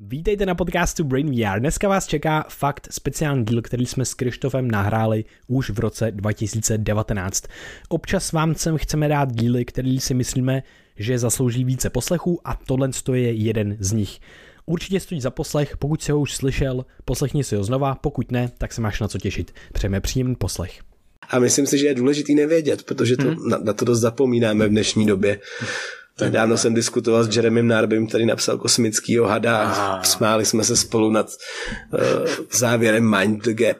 Vítejte na podcastu Brain VR. Dneska vás čeká fakt speciální díl, který jsme s Krištofem nahráli už v roce 2019. Občas vám sem chceme dát díly, který si myslíme, že zaslouží více poslechů a tohle je jeden z nich. Určitě stojí za poslech, pokud si ho už slyšel, poslechni si ho znova, pokud ne, tak se máš na co těšit. Přejeme příjemný poslech. A myslím si, že je důležitý nevědět, protože to, hmm. na, na to dost zapomínáme v dnešní době. Tak dávno jsem diskutoval s Jeremym Narbym, který napsal kosmickýho hada a smáli jsme se spolu nad uh, závěrem Mind the Gap.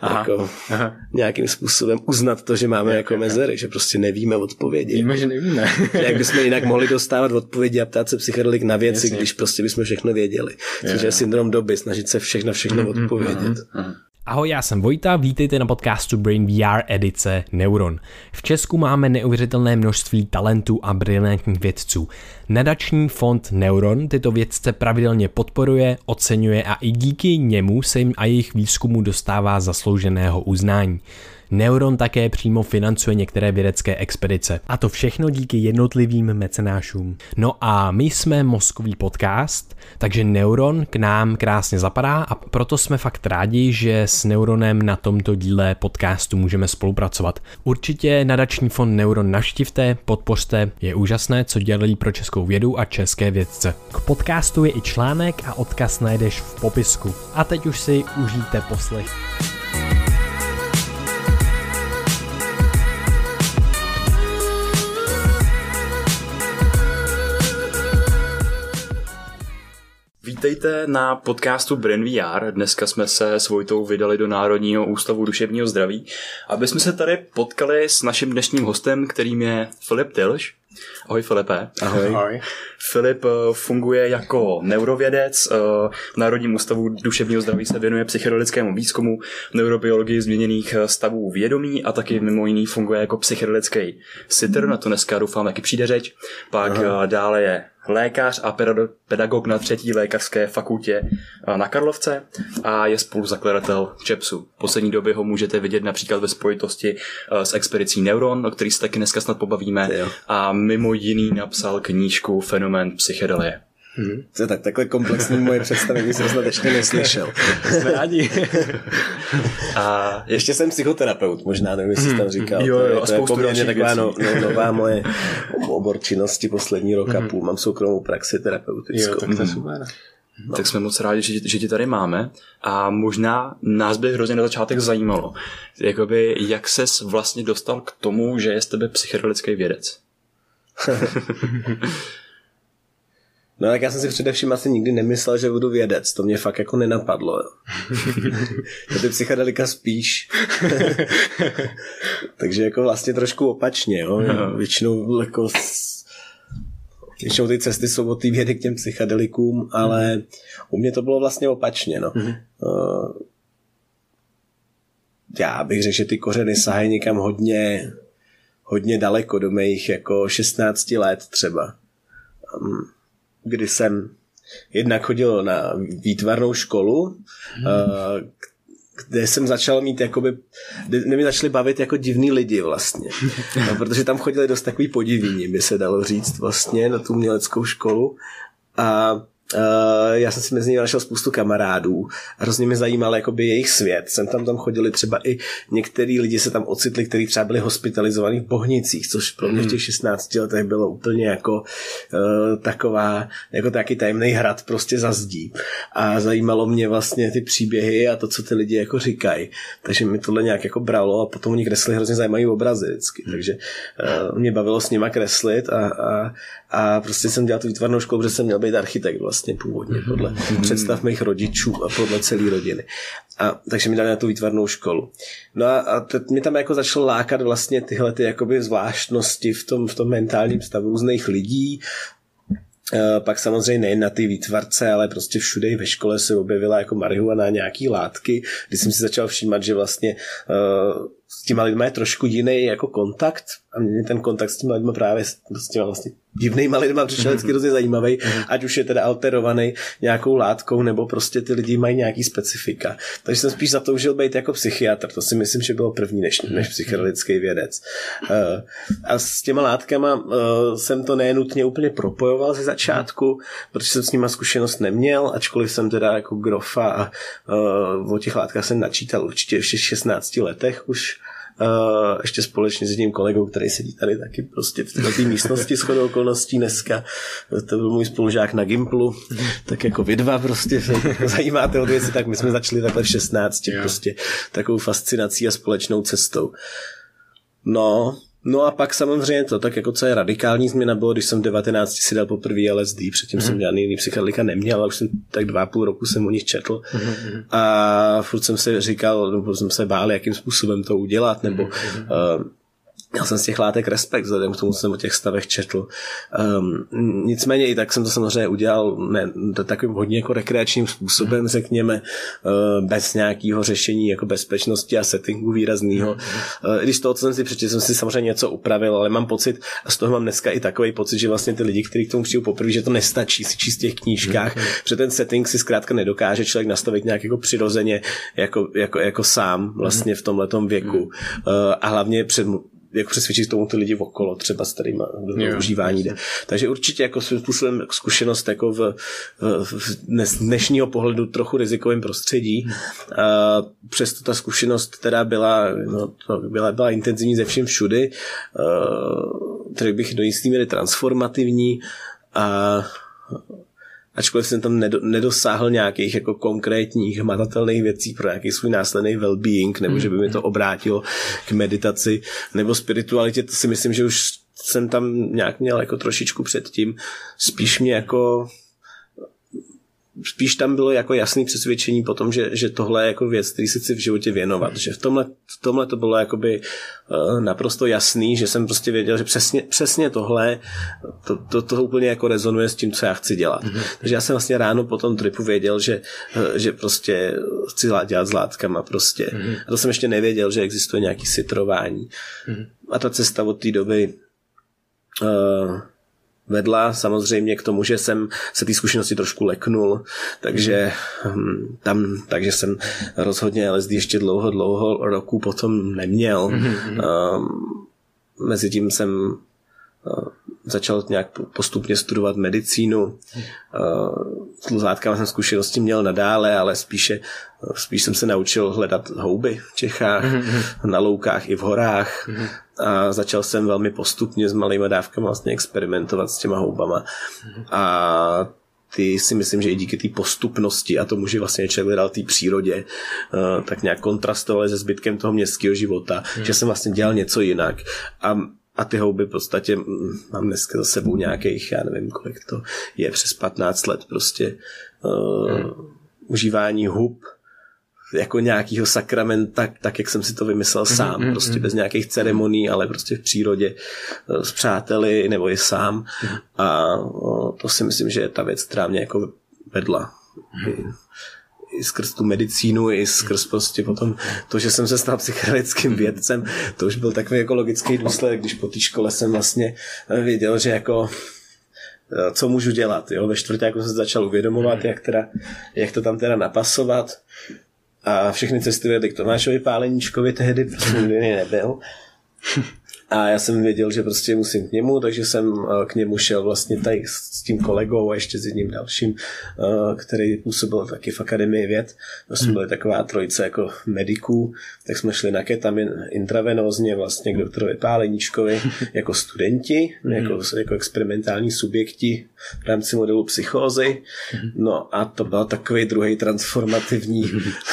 Aha. Jako Aha. nějakým způsobem uznat to, že máme jako mezery, že prostě nevíme odpovědi. Víme, že nevíme. Jak bychom jinak mohli dostávat odpovědi a ptát se psychedelik na věci, Jasně. když prostě bychom všechno věděli. Což je syndrom doby, snažit se všechno všechno mm-hmm. odpovědět. Mm-hmm. Ahoj, já jsem Vojta, vítejte na podcastu Brain VR edice Neuron. V Česku máme neuvěřitelné množství talentů a brilantních vědců. Nadační fond Neuron tyto vědce pravidelně podporuje, oceňuje a i díky němu se jim a jejich výzkumu dostává zaslouženého uznání. Neuron také přímo financuje některé vědecké expedice. A to všechno díky jednotlivým mecenášům. No a my jsme mozkový podcast, takže Neuron k nám krásně zapadá a proto jsme fakt rádi, že s Neuronem na tomto díle podcastu můžeme spolupracovat. Určitě nadační fond Neuron naštivte, podpořte, je úžasné, co dělají pro českou vědu a české vědce. K podcastu je i článek a odkaz najdeš v popisku. A teď už si užijte poslech. Vítejte na podcastu Brain VR. Dneska jsme se s Vojtou vydali do Národního ústavu duševního zdraví, aby jsme se tady potkali s naším dnešním hostem, kterým je Filip Tilš. Ahoj Filipe. Ahoj. Ahoj. Filip eh, funguje jako neurovědec. Eh, v Národním ústavu duševního zdraví se věnuje psychedelickému výzkumu, neurobiologii změněných eh, stavů vědomí a taky mimo jiný funguje jako psychedelický sitter, na to dneska doufám, jaký přijde řeč. Pak Aha. dále je lékař a pedagog na třetí lékařské fakultě na Karlovce a je spoluzakladatel ČEPSu. V poslední době ho můžete vidět například ve spojitosti s expedicí Neuron, o který se taky dneska snad pobavíme. A mimo jiný napsal knížku Fenomén psychedelie. Hmm. To tak, takhle komplexní moje představení jsem snad ještě neslyšel. Jsme rádi. a ještě jsem psychoterapeut, možná nevím, jestli jsi tam říkal. Jo, jo, to je, to je poměrně taková no, no, nová moje obor činnosti poslední rok a hmm. půl. Mám soukromou praxi terapeutickou. Jo, tak to je super. No. Tak jsme moc rádi, že, že tě tady máme a možná nás by hrozně na začátek zajímalo, jakoby, jak ses vlastně dostal k tomu, že je z tebe psychedelický vědec. No tak já jsem si především asi nikdy nemyslel, že budu vědec. To mě fakt jako nenapadlo. Jo. to ty psychedelika spíš. Takže jako vlastně trošku opačně. Jo. Většinou jako Většinou ty cesty jsou od té vědy k těm psychedelikům, ale u mě to bylo vlastně opačně. No. Mm-hmm. já bych řekl, že ty kořeny sahají někam hodně hodně daleko do mých jako 16 let třeba. Kdy jsem jednak chodil na výtvarnou školu, hmm. kde jsem začal mít jakoby, kde mi začali bavit jako divný lidi vlastně. No, protože tam chodili dost takový podivíni, by se dalo říct vlastně na tu uměleckou školu. A Uh, já jsem si mezi nimi našel spoustu kamarádů. Hrozně mě zajímal jakoby jejich svět. Jsem tam tam chodili třeba i některý lidi se tam ocitli, kteří třeba byli hospitalizovaní v Bohnicích, což pro mě v těch 16 letech bylo úplně jako uh, taková, jako taky tajemný hrad prostě za zdí. A zajímalo mě vlastně ty příběhy a to, co ty lidi jako říkají. Takže mi tohle nějak jako bralo a potom oni kresli hrozně zajímavý obrazy vždycky. Takže uh, mě bavilo s nima kreslit a, a, a prostě jsem dělal tu výtvarnou školu, protože jsem měl být architekt vlastně původně, mhm. podle mm-hmm. představ mých rodičů a podle celé rodiny. A, takže mi dali na tu výtvarnou školu. No a, a teď mi tam jako začalo lákat vlastně tyhle ty jakoby zvláštnosti v tom, v tom mentálním stavu různých lidí, Uh, pak samozřejmě nejen na ty výtvarce, ale prostě všude i ve škole se objevila jako marihuana nějaký látky, kdy jsem si začal všímat, že vlastně uh, s těma lidmi je trošku jiný jako kontakt a mě ten kontakt s těma lidmi právě s těma vlastně divnýma lidma přišel vždycky hrozně zajímavý, ať už je teda alterovaný nějakou látkou, nebo prostě ty lidi mají nějaký specifika. Takže jsem spíš zatoužil být jako psychiatr, to si myslím, že bylo první než, než psychedelický vědec. Uh, a s těma látkama uh, jsem to nenutně úplně propojoval ze začátku, protože jsem s nima zkušenost neměl, ačkoliv jsem teda jako grofa a uh, o těch látkách jsem načítal určitě v 16 letech už, Uh, ještě společně s jedním kolegou, který sedí tady taky prostě v této místnosti s okolností dneska. To byl můj spolužák na Gimplu, tak jako vy dva prostě zajímáte o věci, tak my jsme začali takhle v 16, yeah. prostě takovou fascinací a společnou cestou. No, No a pak samozřejmě to, tak jako co je radikální změna bylo, když jsem v 19 si dal poprvé LSD, předtím mm-hmm. jsem žádný jiný psychedelika neměl, ale už jsem tak dva půl roku jsem o nich četl mm-hmm. a furt jsem se říkal, nebo jsem se bál, jakým způsobem to udělat, nebo mm-hmm. uh, Měl jsem z těch látek respekt, vzhledem k tomu, co jsem o těch stavech četl. Um, nicméně i tak jsem to samozřejmě udělal ne, takovým hodně jako rekreačním způsobem, řekněme, uh, bez nějakého řešení jako bezpečnosti a settingu výrazného. Uh, když z toho, co jsem si přečetl, jsem si samozřejmě něco upravil, ale mám pocit, a z toho mám dneska i takový pocit, že vlastně ty lidi, kteří k tomu přijdou poprvé, že to nestačí si číst v těch knížkách, protože ten setting si zkrátka nedokáže člověk nastavit nějak jako přirozeně, jako, jako, jako sám vlastně v tomhle věku. Uh, a hlavně před, jako přesvědčit tomu ty lidi okolo, třeba s kterými do užívání jde. Takže určitě jako svým způsobem zkušenost jako v, v dnešního pohledu trochu rizikovém prostředí. A přesto ta zkušenost teda byla, no, to byla, byla intenzivní ze všem všudy, který bych do jistý míry transformativní a ačkoliv jsem tam nedosáhl nějakých jako konkrétních hmatatelných věcí pro nějaký svůj následný well-being, nebo že by mi to mm-hmm. obrátilo k meditaci nebo spiritualitě, to si myslím, že už jsem tam nějak měl jako trošičku předtím. Spíš mě jako spíš tam bylo jako jasné přesvědčení potom, že, že tohle je jako věc, který si chci v životě věnovat. Že v tomhle, v tomhle to bylo jakoby uh, naprosto jasný, že jsem prostě věděl, že přesně, přesně tohle, to, to, to úplně jako rezonuje s tím, co já chci dělat. Mm-hmm. Takže já jsem vlastně ráno po tom tripu věděl, že, uh, že prostě chci dělat s látkama prostě. Mm-hmm. A to jsem ještě nevěděl, že existuje nějaký sitrování. Mm-hmm. A ta cesta od té doby uh, vedla samozřejmě k tomu, že jsem se té zkušenosti trošku leknul, takže mm. tam, takže jsem rozhodně LSD ještě dlouho, dlouho roku potom neměl. Um, mezi tím jsem uh, začal nějak postupně studovat medicínu. Uh, s luzátkama jsem zkušenosti měl nadále, ale spíše, spíš jsem se naučil hledat houby v Čechách, mm-hmm. na loukách i v horách. Mm-hmm a začal jsem velmi postupně s malými dávkami vlastně experimentovat s těma houbama. A ty si myslím, že i díky té postupnosti a tomu, že vlastně člověk dal té přírodě, uh, tak nějak kontrastovali se zbytkem toho městského života, hmm. že jsem vlastně dělal něco jinak. A a ty houby v podstatě mm, mám dneska za sebou nějakých, já nevím, kolik to je, přes 15 let prostě uh, hmm. užívání hub jako nějakýho sakramenta, tak jak jsem si to vymyslel mhm, sám, mm-hmm. prostě bez nějakých ceremonií, ale prostě v přírodě eh, s přáteli nebo i sám mm-hmm. a to si myslím, že je ta věc, která mě jako vedla. Mm-hmm. I, skrz tu medicínu, i skrz prostě potom to, že jsem se stal psychologickým vědcem, to už byl takový ekologický důsledek, když po té škole jsem vlastně eh, věděl, že jako eh, co můžu dělat. Jo? Ve čtvrtě jako jsem začal uvědomovat, mhm. jak, teda, jak to tam teda napasovat a všechny cesty vedly k Tomášovi Páleníčkovi, tehdy prostě nikdy nebyl. A já jsem věděl, že prostě musím k němu, takže jsem eh, k němu šel vlastně tady s tím kolegou a ještě s jedním dalším, eh, který působil taky v Akademii věd. To jsme hmm. byli taková trojice jako mediků, tak jsme šli na ketamin intravenózně vlastně k doktorovi Páleníčkovi jako studenti, hmm. jako, jako experimentální subjekti v rámci modelu psychózy. Hmm. No a to byl takový druhý transformativní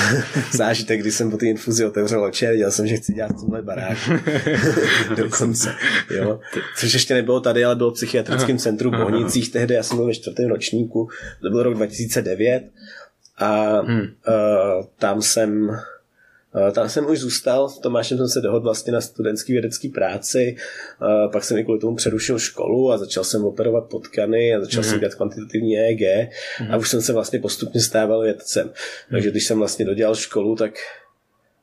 zážitek, kdy jsem po té infuzi otevřel oči a viděl jsem, že chci dělat tomhle barák dokonce. Jo? Což ještě nebylo tady, ale bylo v psychiatrickém centru v Bohnicích tehdy, já jsem byl ve čtvrtém ročníku, to byl rok 2009 a hmm. uh, tam jsem tam jsem už zůstal, s Tomášem jsem se dohodl vlastně na studentský vědecký práci, uh, pak jsem i kvůli tomu přerušil školu a začal jsem operovat potkany a začal mm-hmm. jsem dělat kvantitativní EEG mm-hmm. a už jsem se vlastně postupně stával vědcem. Mm-hmm. Takže když jsem vlastně dodělal školu, tak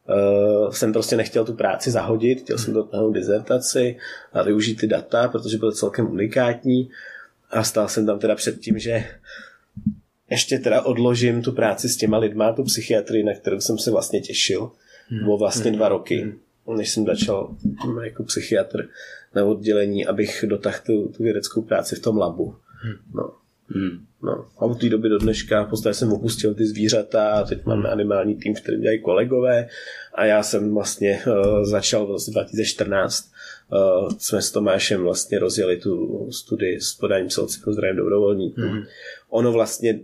uh, jsem prostě nechtěl tu práci zahodit, chtěl jsem dotáhnout dizertaci a využít ty data, protože byly celkem unikátní a stál jsem tam teda před tím, že ještě teda odložím tu práci s těma lidma, tu psychiatrii, na kterou jsem se vlastně těšil. Hmm. Bylo vlastně dva roky, než jsem začal jako psychiatr na oddělení, abych dotáhl tu, tu vědeckou práci v tom labu. No. Hmm. No. A od té doby do dneška v podstatě jsem opustil ty zvířata a teď máme animální tým, v kterém dělají kolegové a já jsem vlastně uh, začal v roce 2014 uh, jsme s Tomášem vlastně rozjeli tu studii s podáním zdravím dobrovolníků. Hmm. Ono vlastně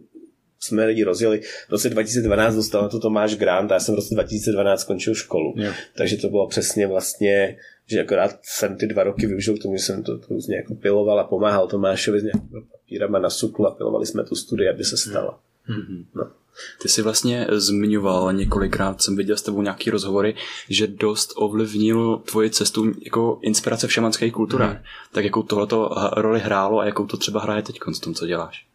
jsme ji rozjeli. V roce 2012 dostal na to Tomáš Grant a já jsem v roce 2012 skončil školu. Yeah. Takže to bylo přesně vlastně, že akorát jsem ty dva roky využil k tomu, že jsem to, to různě jako piloval a pomáhal Tomášovi s nějakými papírama na suklu a pilovali jsme tu studii, aby se stala. Mm-hmm. No. Ty jsi vlastně zmiňoval několikrát, jsem viděl s tebou nějaký rozhovory, že dost ovlivnil tvoji cestu jako inspirace v šamanské kultuře. Mm. Tak jakou tohleto roli hrálo a jakou to třeba hraje teď s tom, co děláš?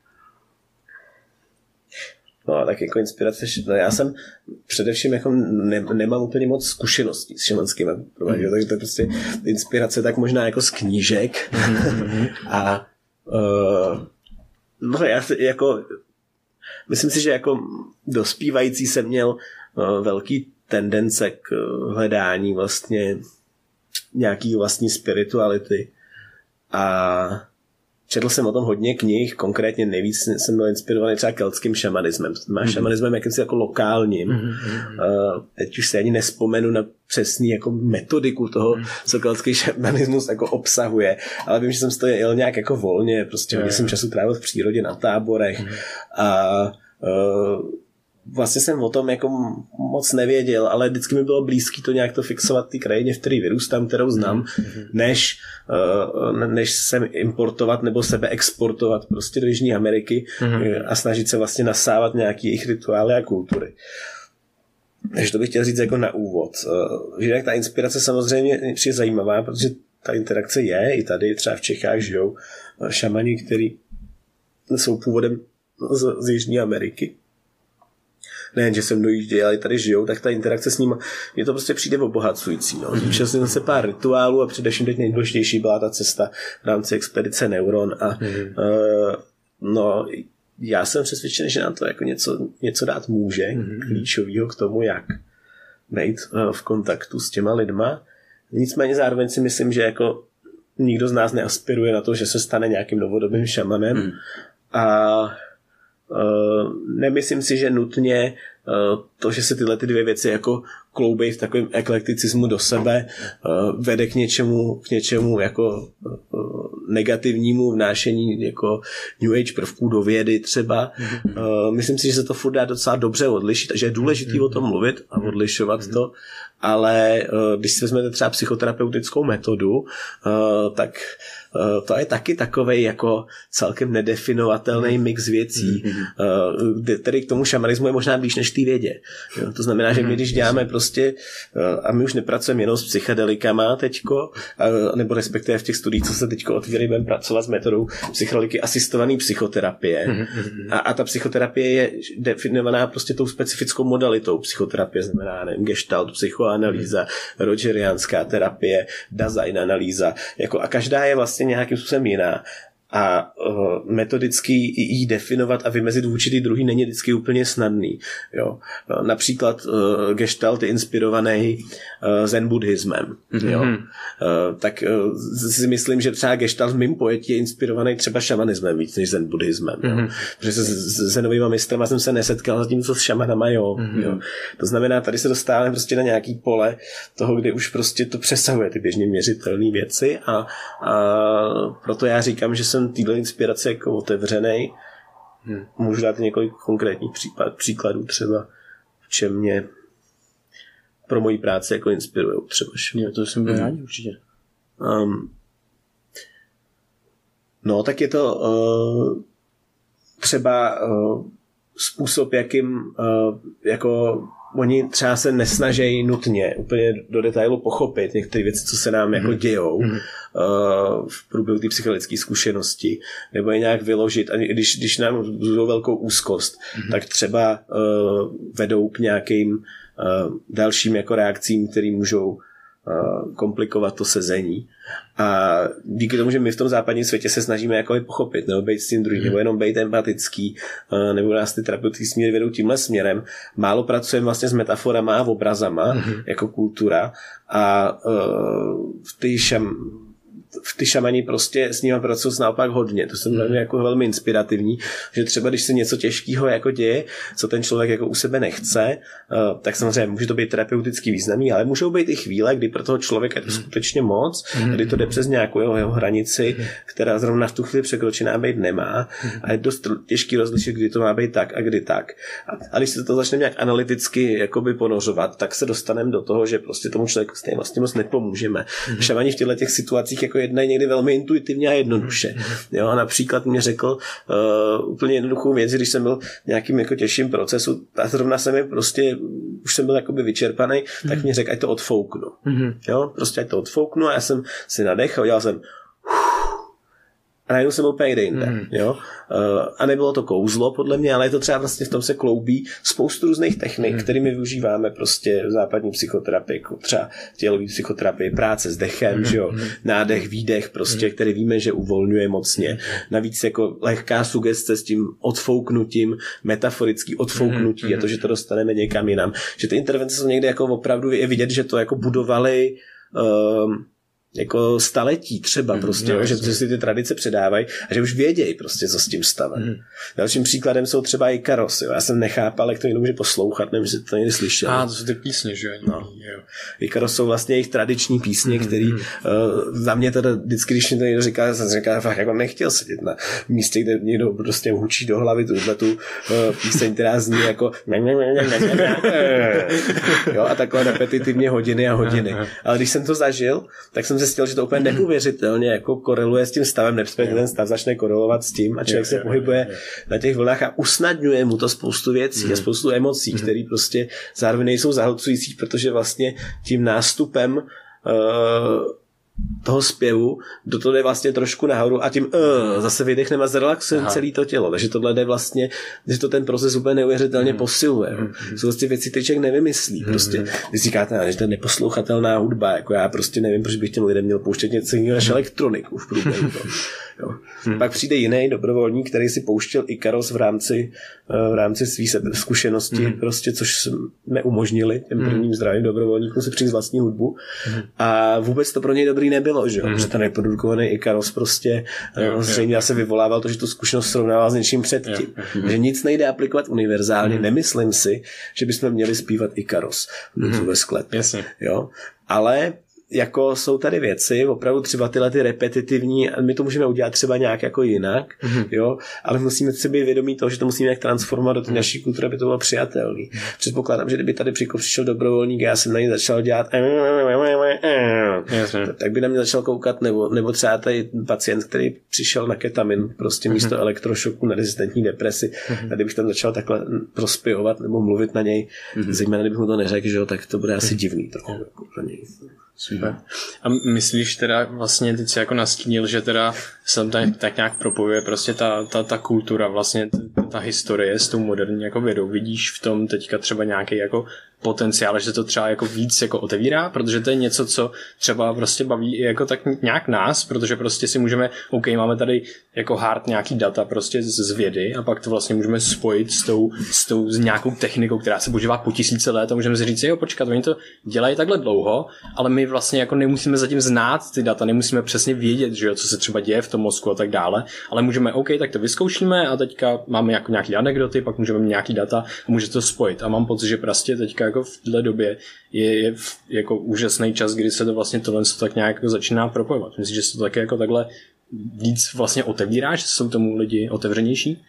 No tak jako inspirace, no já jsem především jako ne, nemám úplně moc zkušeností s šamanským mm. takže to je prostě inspirace tak možná jako z knížek mm. a uh, no já si jako myslím si, že jako dospívající jsem měl uh, velký tendence k hledání vlastně nějaký vlastní spirituality a Četl jsem o tom hodně knih, konkrétně nejvíc jsem byl inspirovaný třeba keltským šamanismem. To znamená mm-hmm. šamanismem jakýmsi jako lokálním. Mm-hmm. Uh, teď už se ani nespomenu na přesný jako metodiku toho, mm-hmm. co keltský šamanismus jako obsahuje, ale vím, že jsem toho jel nějak jako volně, prostě hodně jsem času trávil v přírodě na táborech mm-hmm. a uh, vlastně jsem o tom jako moc nevěděl, ale vždycky mi bylo blízké to nějak to fixovat ty krajině, v které vyrůstám, kterou znám, mm-hmm. než, uh, než sem importovat nebo sebe exportovat prostě do Jižní Ameriky mm-hmm. a snažit se vlastně nasávat nějaký jejich rituály a kultury. Takže to bych chtěl říct jako na úvod. Uh, že jak ta inspirace samozřejmě je zajímavá, protože ta interakce je, i tady třeba v Čechách žijou šamani, kteří jsou původem z, z Jižní Ameriky nejen, že sem dojíždějí, ale tady žijou, tak ta interakce s ním, je to prostě přijde obohacující. No. Zúčastnil jsem se pár rituálů a především teď nejdůležitější byla ta cesta v rámci expedice Neuron a mm. uh, no, já jsem přesvědčený, že nám to jako něco, něco dát může, mm. klíčového k tomu, jak být uh, v kontaktu s těma lidma. Nicméně zároveň si myslím, že jako nikdo z nás neaspiruje na to, že se stane nějakým novodobým šamanem mm. a nemyslím si, že nutně uh, to, že se tyhle ty dvě věci jako kloubej v takovém eklekticismu do sebe, uh, vede k něčemu, k něčemu jako negativnímu vnášení jako New Age prvků do vědy třeba. Myslím si, že se to furt dá docela dobře odlišit, takže je důležité o tom mluvit a odlišovat to, ale když si vezmete třeba psychoterapeutickou metodu, tak Eh, to je taky takový jako celkem nedefinovatelný hmm. mix věcí, mm-hmm. který k tomu šamanismu je možná blíž než té vědě. Jo, to znamená, že my když děláme prostě, eh, a my už nepracujeme jenom s psychedelikama teďko, nebo respektive v těch studiích, co se teďko otvírají, budeme pracovat s metodou psychedeliky asistované psychoterapie. A, a ta psychoterapie je definovaná prostě tou specifickou modalitou psychoterapie, znamená nevím, gestalt, psychoanalýza, rogerianská terapie, Dasein analýza, jako a každá je vlastně nějakým způsobem jiná a uh, metodicky jí definovat a vymezit vůči ty druhý není vždycky úplně snadný. Jo. Například uh, Gestalt je inspirovaný uh, zen buddhismem. Mm-hmm. Jo. Uh, tak uh, si myslím, že třeba Gestalt v mým pojetí je inspirovaný třeba šamanismem víc než zen buddhismem. Mm-hmm. Jo. Protože se s zenovými mistrama jsem se nesetkal, zatímco s šamanama jo. Mm-hmm. jo. To znamená, tady se dostáváme prostě na nějaký pole toho, kde už prostě to přesahuje ty běžně měřitelné věci a, a proto já říkám, že jsem téhle inspirace jako otevřený. Hmm. Můžu dát několik konkrétních případ, příkladů třeba, v čem mě pro moji práci jako inspirují třeba. Jo, to jsem byl hmm. rádi určitě. Um, no, tak je to uh, třeba uh, způsob, jakým uh, jako oni třeba se nesnaží nutně úplně do detailu pochopit některé věci, co se nám jako dějou mm. uh, v průběhu té psychologické zkušenosti, nebo je nějak vyložit. A když, když nám budou velkou úzkost, mm. tak třeba uh, vedou k nějakým uh, dalším jako reakcím, které můžou komplikovat to sezení. A díky tomu, že my v tom západním světě se snažíme jako je pochopit, nebo být s tím druhým, mm. nebo jenom být empatický, nebo nás ty terapeutické směry vedou tímhle směrem. Málo pracujeme vlastně s metaforama a obrazama mm. jako kultura a uh, v té šam, v ty šamani prostě s nimi pracují naopak hodně. To jsem velmi, jako velmi inspirativní, že třeba když se něco těžkého jako děje, co ten člověk jako u sebe nechce, eh, tak samozřejmě může to být terapeutický významný, ale můžou být i chvíle, kdy pro toho člověka je to skutečně moc, kdy to jde přes nějakou jeho, jeho hranici, která zrovna v tu chvíli překročená být nemá. A je dost těžký rozlišit, kdy to má být tak a kdy tak. A, a když se to začne nějak analyticky jakoby ponořovat, tak se dostaneme do toho, že prostě tomu člověku stejně vlastně moc nepomůžeme. Šamani v těchto těch situacích jako jednají někdy velmi intuitivně a jednoduše. Jo, a například mě řekl uh, úplně jednoduchou věc, když jsem byl v nějakým jako těžším procesu a zrovna jsem mi prostě, už jsem byl jakoby vyčerpaný, tak mě řekl, ať to odfouknu. Jo, prostě ať to odfouknu a já jsem si nadech a udělal jsem a najednou jsem byl úplně jinde. Mm. Jo? Uh, a nebylo to kouzlo, podle mě, ale je to třeba vlastně v tom se kloubí spoustu různých technik, mm. kterými využíváme prostě v západní psychoterapii, jako třeba tělový psychoterapii, práce s dechem, mm. že jo? Hmm. nádech, výdech, prostě, mm. který víme, že uvolňuje mocně. Hmm. Navíc jako lehká sugestce s tím odfouknutím, metaforický odfouknutí mm. a to, že to dostaneme někam jinam. Že ty intervence jsou někdy jako opravdu je vidět, že to jako budovali um, jako staletí třeba mm, prostě, jo, že, že si ty tradice předávají a že už vědějí prostě, co s tím stavem. Mm. Dalším příkladem jsou třeba i karosy. Já jsem nechápal, jak to někdo může poslouchat, nevím, jestli to někdy slyšel. A to jsou ty písně, že no. jo. Ikaros jsou vlastně jejich tradiční písně, mm, které mm. uh, za mě teda vždycky, když mi to někdo říká, jsem říkal, fakt jako nechtěl sedět na místě, kde někdo prostě hučí do hlavy tuhle tu uh, píseň, která zní jako jo, a takhle repetitivně hodiny a hodiny. Ale když jsem to zažil, tak jsem zjistil, že to úplně neuvěřitelně jako koreluje s tím stavem, respektive ten stav začne korelovat s tím a člověk se pohybuje na těch vlnách a usnadňuje mu to spoustu věcí a hmm. spoustu emocí, hmm. které prostě zároveň nejsou zahlcující, protože vlastně tím nástupem uh, toho zpěvu, do toho jde vlastně trošku nahoru a tím uh, zase vydechneme a zrelaxujeme celé to tělo. Takže tohle jde vlastně, že to ten proces úplně neuvěřitelně mm. posiluje. Mm. Jsou vlastně věci, které člověk nevymyslí. Mm. Prostě, když říkáte, že to je neposlouchatelná hudba, jako já prostě nevím, proč bych těm lidem měl pouštět něco jiného než elektroniku v průběhu. Jo. Hmm. Pak přijde jiný dobrovolník, který si pouštěl Ikaros v rámci, eh, v rámci svých zkušeností, hmm. prostě, což jsme umožnili těm hmm. prvním zdravým dobrovolníkům si přijít vlastní hudbu. Hmm. A vůbec to pro něj dobrý nebylo, že jo? Hmm. Protože ten neprodukovaný Ikaros prostě eh, jo, zřejmě jo. se vyvolával to, že tu zkušenost srovnával s něčím předtím. Jo, jo. Že nic nejde aplikovat univerzálně. Hmm. Nemyslím si, že bychom měli zpívat Ikaros hmm. ve sklep. Jasně. Jo? Ale jako jsou tady věci, opravdu třeba tyhle ty repetitivní, my to můžeme udělat třeba nějak jako jinak, mm-hmm. jo, ale musíme si být vědomí toho, že to musíme nějak transformovat do té mm-hmm. naší kultury, aby to bylo přijatelné. Mm-hmm. Předpokládám, že kdyby tady přišel dobrovolník já jsem na něj začal dělat tak by na mě začal koukat, nebo, nebo třeba tady pacient, který přišel na ketamin, prostě místo mm-hmm. elektrošoku na rezistentní depresi, mm-hmm. a kdybych tam začal takhle prospěvovat nebo mluvit na něj, mm-hmm. zejména kdybych mu to neřekl, že jo, tak to bude asi mm-hmm. divný trochu jako pro něj. Super. A myslíš teda vlastně, teď si jako nastínil, že teda se tak, tak nějak propojuje prostě ta, ta, ta kultura, vlastně ta historie s tou moderní jako vědou. Vidíš v tom teďka třeba nějaký jako potenciál, že to třeba jako víc jako otevírá, protože to je něco, co třeba prostě baví jako tak nějak nás, protože prostě si můžeme, OK, máme tady jako hard nějaký data prostě z vědy a pak to vlastně můžeme spojit s tou, s tou s nějakou technikou, která se používá po tisíce let a můžeme si říct, jo, počkat, oni to dělají takhle dlouho, ale my vlastně jako nemusíme zatím znát ty data, nemusíme přesně vědět, že jo, co se třeba děje v tom mozku a tak dále, ale můžeme, OK, tak to vyzkoušíme a teďka máme jako nějaký anekdoty, pak můžeme mít nějaký data a může to spojit. A mám pocit, že prostě teďka jako v této době je, je jako úžasný čas, kdy se to vlastně tohle tak nějak jako začíná propojovat. Myslím, že se to také jako takhle víc vlastně otevírá, že jsou tomu lidi otevřenější?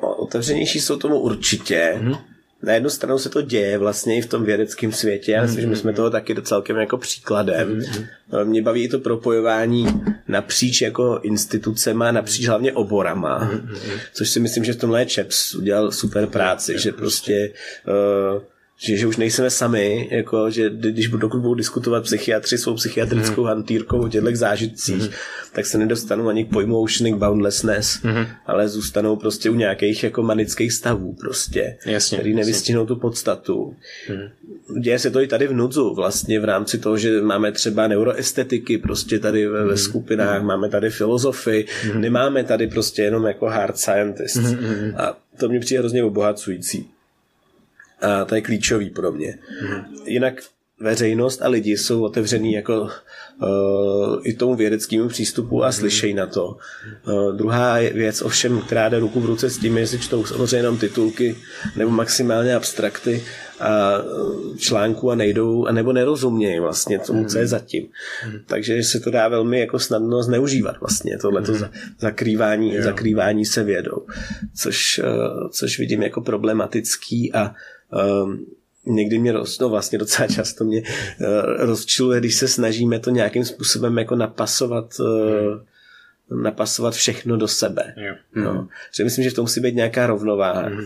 Otevřenější jsou tomu určitě. Mm-hmm. Na jednu stranu se to děje vlastně i v tom vědeckém světě. Já myslím, že my jsme toho taky celkem jako příkladem. Mě baví i to propojování napříč jako institucema, napříč hlavně oborama. Což si myslím, že v tomhle Čeps udělal super práci, že prostě uh, že, že už nejsme sami, jako, že když dokud budou diskutovat psychiatři svou psychiatrickou mm. hantýrkou o těchto zážitcích, mm. tak se nedostanou ani k pojmu oceanic boundlessness, mm. ale zůstanou prostě u nějakých jako manických stavů prostě, jasně, který nevystihnou jasně. tu podstatu. Mm. Děje se to i tady v Nudzu vlastně v rámci toho, že máme třeba neuroestetiky prostě tady ve, ve mhm. skupinách, mm. máme tady filozofy, mm. nemáme tady prostě jenom jako hard scientists. Mm. A to mě přijde hrozně obohacující. A to je klíčový pro mě. Mm. Jinak veřejnost a lidi jsou otevřený jako uh, i tomu vědeckému přístupu a slyšejí na to. Uh, druhá věc ovšem, která jde ruku v ruce s tím, jestli čtou samozřejmě jenom titulky nebo maximálně abstrakty a článku a nejdou, a nebo nerozumějí vlastně tomu, co je zatím. Takže se to dá velmi jako snadno zneužívat vlastně, tohleto mm. zakrývání, zakrývání se vědou, což, uh, což vidím jako problematický a um, někdy mě roz, no vlastně docela často mě uh, rozčiluje, když se snažíme to nějakým způsobem jako napasovat uh, napasovat všechno do sebe. Yeah. No. Že myslím, že v tom musí být nějaká rovnováha. Mm.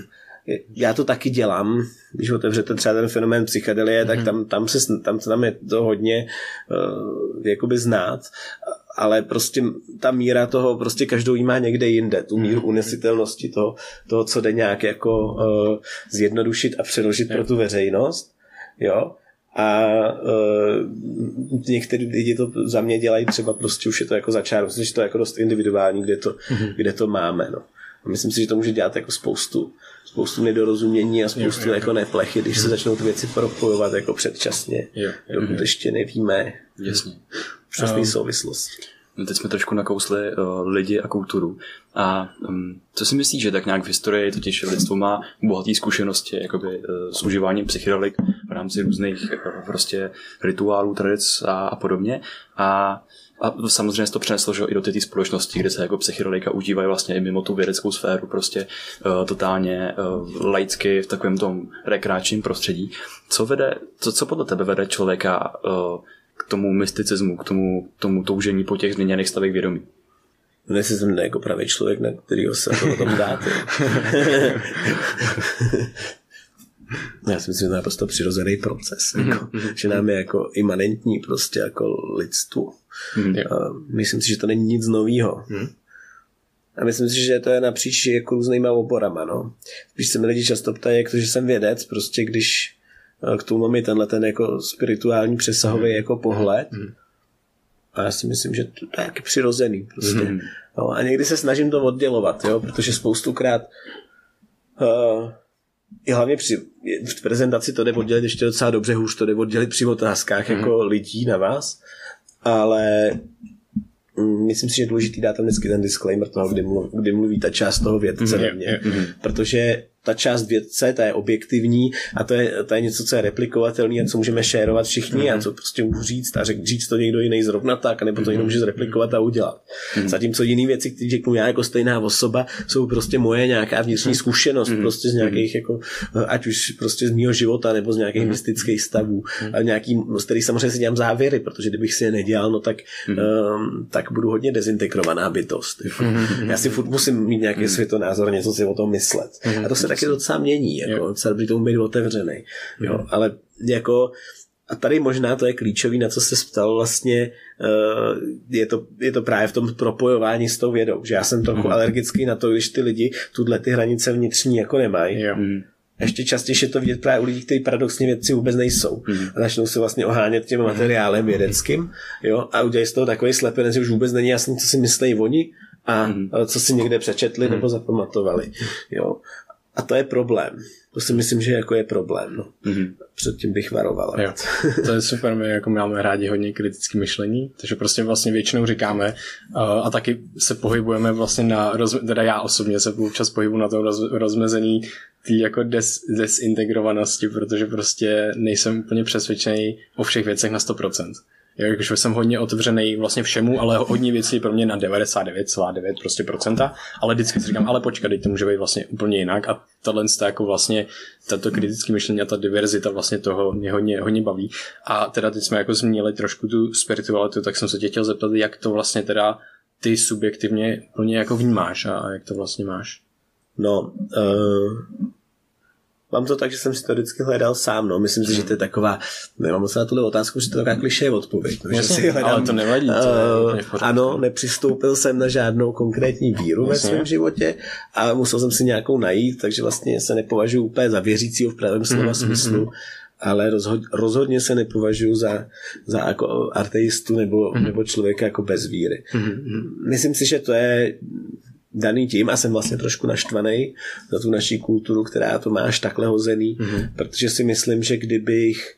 Já to taky dělám, když otevřete třeba ten fenomén psychedelie, tak tam, tam, se, tam, tam je to hodně uh, jakoby znát ale prostě ta míra toho, prostě každou jí má někde jinde, tu míru mhm. unesitelnosti toho, toho co jde nějak jako uh, zjednodušit a přeložit pro tu veřejnost, jo, a uh, některý lidi to za mě dělají třeba prostě už je to jako začár, myslím, že to je jako dost individuální, kde to, mm-hmm. kde to máme, no. A myslím si, že to může dělat jako spoustu, spoustu nedorozumění a spoustu jo, jo, jako neplechy, když se mhm. začnou ty věci propojovat jako předčasně, jo, jo, dokud jo. ještě nevíme. Jasně přesné um, souvislosti. No teď jsme trošku nakousli uh, lidi a kulturu. A um, co si myslíš, že tak nějak v historii totiž lidstvo má bohaté zkušenosti jakoby, uh, s užíváním psychedelik v rámci různých uh, prostě rituálů, tradic a, a podobně. A a samozřejmě se to přeneslo že, i do té společnosti, kde se jako psychedelika užívají vlastně i mimo tu vědeckou sféru, prostě uh, totálně uh, laicky v takovém tom rekreačním prostředí. Co vede, co, co podle tebe vede člověka uh, k tomu mysticismu, k tomu, tomu toužení po těch změněných stavech vědomí. No jestli jsem jako pravý člověk, na kterýho se to potom dáte. Já si myslím, že to je prostě přirozený proces, jako, mm-hmm. že nám je jako imanentní prostě jako lidstvu. Mm-hmm. A myslím si, že to není nic novýho. Mm-hmm. A myslím si, že to je napříč jako různýma oborama, no. Když se mi lidi často ptají, jak to, že jsem vědec, prostě když k tomu mám i tenhle ten jako spirituální přesahový mm. jako pohled. Mm. A já si myslím, že to, to je taky přirozený prostě. Mm. No, a někdy se snažím to oddělovat, jo, protože spoustukrát uh, i hlavně při v prezentaci to jde oddělit ještě docela dobře, hůř to jde oddělit při otázkách mm. jako lidí na vás, ale mm, myslím si, že je důležitý dát tam vždycky ten disclaimer toho, kdy mluví, kdy mluví ta část toho vědce mm, mě. Mm. Protože ta část vědce, ta je objektivní a to je, to je něco, co je replikovatelné a co můžeme šérovat všichni mm-hmm. a co prostě můžu říct a řek, říct to někdo jiný zrovna tak, nebo to mm-hmm. někdo může zreplikovat a udělat. Mm-hmm. Zatímco jiné věci, které řeknu já jako stejná osoba, jsou prostě moje nějaká vnitřní mhm. zkušenost, mm-hmm. prostě z nějakých jako, ať už prostě z mého života nebo z nějakých mm-hmm. mystických stavů, mm-hmm. a nějaký, z kterých samozřejmě si dělám závěry, protože kdybych si je nedělal, no tak, mm-hmm. um, tak budu hodně dezintegrovaná bytost. Mm-hmm. Já si furt musím mít nějaký mm-hmm. světonázor, něco si o tom myslet. Mm-hmm. A to se taky docela mění, jako docela by tomu být otevřený. Jo, mm. ale jako a tady možná to je klíčový, na co se ptal vlastně, uh, je, to, je to právě v tom propojování s tou vědou, že já jsem trochu mm. alergický na to, když ty lidi tuhle ty hranice vnitřní jako nemají. Jo. Mm. Ještě častěji je to vidět právě u lidí, kteří paradoxně vědci vůbec nejsou. Mm. A začnou se vlastně ohánět tím materiálem vědeckým jo, a udělají z toho takový slepenec, že už vůbec není jasný, co si myslí oni a mm. co si někde přečetli mm. nebo zapamatovali. Jo. A to je problém. To si myslím, že jako je problém. No. Mm-hmm. Předtím bych varoval. Jo. To je super, my jako máme rádi hodně kritické myšlení, takže prostě vlastně většinou říkáme uh, a taky se pohybujeme vlastně na, roz, teda já osobně se občas pohybu na tom roz, rozmezení té jako des, desintegrovanosti, protože prostě nejsem úplně přesvědčený o všech věcech na 100%. Jakože jsem hodně otevřený vlastně všemu, ale hodně věcí pro mě na 99,9 prostě procenta, ale vždycky si říkám, ale počkat, to může být vlastně úplně jinak a tohle jako vlastně tato kritické myšlení a ta diverzita vlastně toho mě hodně, hodně baví. A teda teď jsme jako zmínili trošku tu spiritualitu, tak jsem se tě chtěl zeptat, jak to vlastně teda ty subjektivně plně jako vnímáš a jak to vlastně máš? No, uh, mám to tak, že jsem si to vždycky hledal sám, no. Myslím si, že to je taková, nemám moc na tuhle otázku, že to je taková kliše odpověď. No, že si hledám, ale to nevadí. To uh, ano, nepřistoupil jsem na žádnou konkrétní víru ve svém životě a musel jsem si nějakou najít, takže vlastně se nepovažuji úplně za věřícího v pravém slova mm, smyslu. Ale rozhod, rozhodně se nepovažuji za, za jako ateistu nebo, mm. nebo člověka jako bez víry. Mm. Myslím si, že to je daný tím a jsem vlastně trošku naštvaný za tu naší kulturu, která to máš takhle hozený, mm-hmm. protože si myslím, že kdybych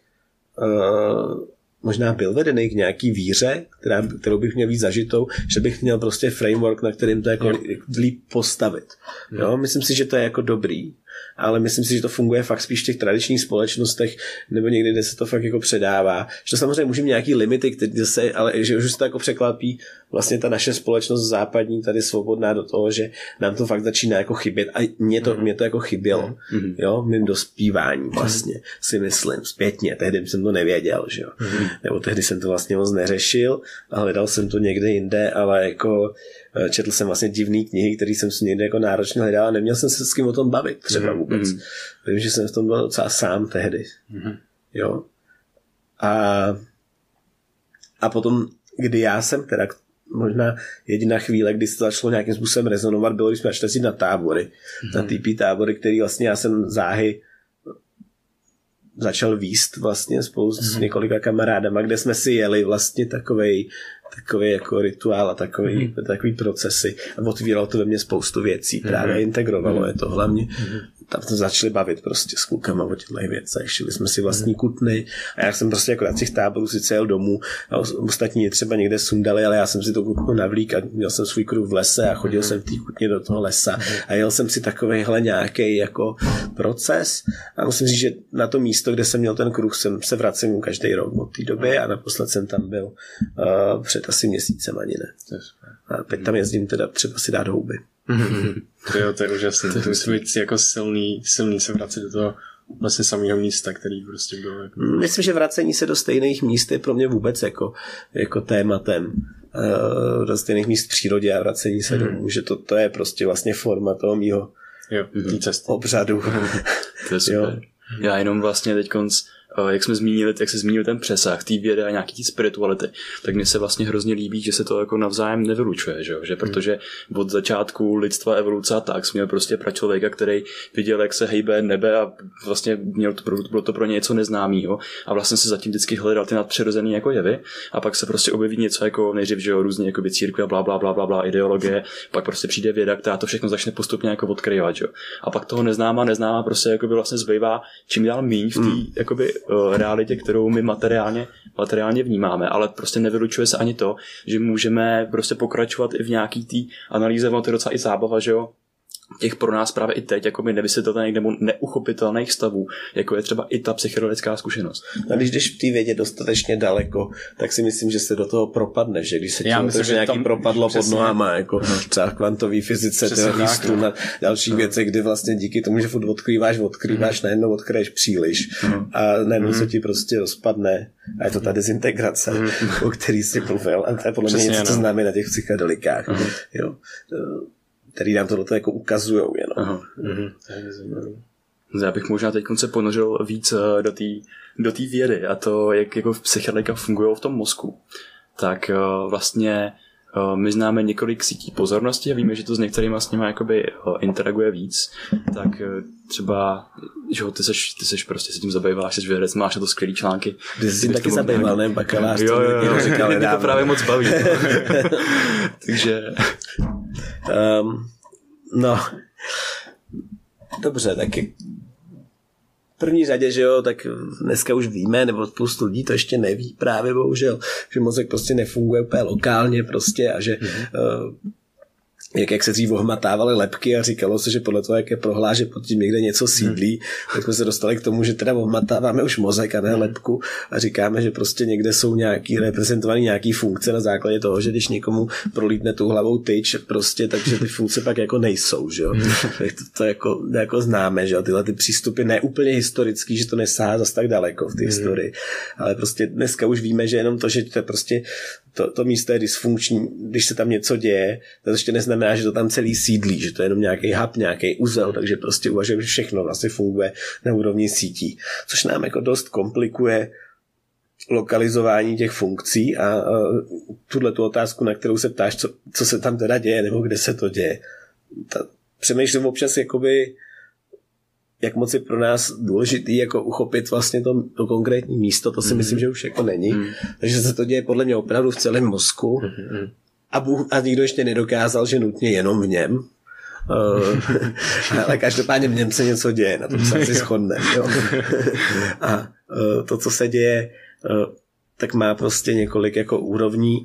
uh, možná byl vedený k nějaký víře, která, kterou bych měl víc zažitou, že bych měl prostě framework, na kterým to jako líp postavit. Jo, myslím si, že to je jako dobrý ale myslím si, že to funguje fakt spíš v těch tradičních společnostech nebo někdy, kde se to fakt jako předává. Že to samozřejmě může mít nějaký limity, které zase, ale že už se to jako překlápí vlastně ta naše společnost západní tady svobodná do toho, že nám to fakt začíná jako chybět a mě to, mm. mě to jako chybělo, mm. jo, mým dospívání vlastně si myslím, zpětně, tehdy jsem to nevěděl, že jo, mm. nebo tehdy jsem to vlastně moc neřešil a hledal jsem to někde jinde, ale jako četl jsem vlastně divný knihy, které jsem si někde jako náročně hledal a neměl jsem se s kým o tom bavit třeba mhm, vůbec. Mm-hmm. Vím, že jsem v tom byl docela sám tehdy. Mm-hmm. Jo. A, a potom, kdy já jsem teda možná jediná chvíle, kdy se to začalo nějakým způsobem rezonovat, bylo, když jsme začali na tábory. Mm-hmm. Na TP tábory, který vlastně já jsem záhy začal výst vlastně spolu mm-hmm. s mhm. několika kamarádama, kde jsme si jeli vlastně takovej takový jako rituál a takový, mm. takový procesy a otvíralo to ve mně spoustu věcí, právě mm. integrovalo mm. je to hlavně. Mm tam jsme začali bavit prostě s klukama o těchto věcech, šili jsme si vlastní kutny a já jsem prostě jako na těch táborů si cel domů a ostatní třeba někde sundali, ale já jsem si to kutnu navlík a měl jsem svůj kruh v lese a chodil mm. jsem v té kutně do toho lesa a jel jsem si takovýhle nějaký jako proces a musím říct, že na to místo, kde jsem měl ten kruh, jsem se vracím každý rok od té doby a naposled jsem tam byl uh, před asi měsícem ani ne. A teď tam jezdím teda třeba si dát houby. to, jo, to je úžasné. To musí být jako silný, silný se vracet do toho vlastně samého místa, který prostě byl. Jako... Myslím, že vracení se do stejných míst je pro mě vůbec jako, jako tématem. Uh, do stejných míst v přírodě a vracení se mm. domů, že to, to je prostě vlastně forma toho mýho jo, cesty. obřadu. to je super. Jo. Já jenom vlastně teď konc jak jsme zmínili, jak se zmínil ten přesah té vědy a nějaký té spirituality, tak mně se vlastně hrozně líbí, že se to jako navzájem nevylučuje, že, že protože od začátku lidstva evoluce a tak jsme měl prostě pra člověka, který viděl, jak se hejbe nebe a vlastně měl to, bylo to pro ně něco neznámého a vlastně se zatím vždycky hledal ty nadpřirozené jako jevy a pak se prostě objeví něco jako nejdřív, že jo, různě jako církve, bla, bla, bla, bla, bla, ideologie, pak prostě přijde věda, která to všechno začne postupně jako odkryvat, že jo. A pak toho neznámá, neznámá prostě jako by vlastně zbývá čím dál míň v té mm. jakoby realitě, kterou my materiálně, materiálně vnímáme, ale prostě nevylučuje se ani to, že můžeme prostě pokračovat i v nějaký té analýze, ono to je docela i zábava, že jo, těch pro nás právě i teď jako nevysvětlitelných nebo neuchopitelných stavů, jako je třeba i ta psychedelická zkušenost. A když jdeš v té vědě dostatečně daleko, tak si myslím, že se do toho propadne, že když se ti myslím, že nějaký tam, propadlo pod nohama, jako třeba kvantový fyzice, teoristů na dalších uh věcech, kdy vlastně díky tomu, že furt odkrýváš, odkrýváš, uh najednou odkryješ příliš uh a najednou uh se ti prostě rozpadne. A je to ta dezintegrace, uh o který jsi mluvil. A to je podle mě něco, co no. známe na těch psychedelikách. uh Jo který nám to jako ukazují jenom. Aha. Mhm. Já bych možná teď se ponořil víc eh, do té do tý vědy a to, jak jako psychedelika fungují v tom mozku. Tak eh, vlastně Eh, my známe několik sítí pozornosti a víme, že to s některými s nimi jakoby interaguje víc, tak třeba, že ty seš, ty seš prostě se tím zabýváš, jsi vědec, máš na to skvělý články. Ty jsi taky zabýval, ne? Bakalář. Jo, jo, jo, říkal, mě to právě moc baví. Takže... Um, no, dobře, tak první řadě, že jo, tak dneska už víme, nebo spoustu lidí to ještě neví právě bohužel, že mozek prostě nefunguje úplně lokálně prostě a že mm-hmm. uh, jak, jak se dřív ohmatávaly lepky a říkalo se, že podle toho, jak je prohlá, že pod tím někde něco sídlí, hmm. tak jsme se dostali k tomu, že teda ohmatáváme už mozek a ne lepku a říkáme, že prostě někde jsou nějaký reprezentovaný nějaký funkce na základě toho, že když někomu prolítne tu hlavou tyč, prostě, takže ty funkce pak jako nejsou, že jo. tak to, to jako, jako, známe, že jo. Tyhle ty přístupy neúplně historický, že to nesá zase tak daleko v té hmm. historii, ale prostě dneska už víme, že jenom to, že to je prostě to, to místo je dysfunkční, když se tam něco děje, to ještě neznamená, že to tam celý sídlí, že to je jenom nějaký hub, nějaký uzel, takže prostě uvažujeme, že všechno vlastně funguje na úrovni sítí, což nám jako dost komplikuje lokalizování těch funkcí a, a tuhle tu otázku, na kterou se ptáš, co, co se tam teda děje, nebo kde se to děje. Ta, přemýšlím občas jakoby jak moc je pro nás důležitý jako uchopit vlastně to, to konkrétní místo, to si mm-hmm. myslím, že už jako není. Mm-hmm. Takže se to děje podle mě opravdu v celém mozku mm-hmm. a, Bůh, a nikdo ještě nedokázal, že nutně jenom v něm. Uh, ale každopádně v něm se něco děje, na tom se asi shodneme. a uh, to, co se děje, uh, tak má prostě několik jako úrovní.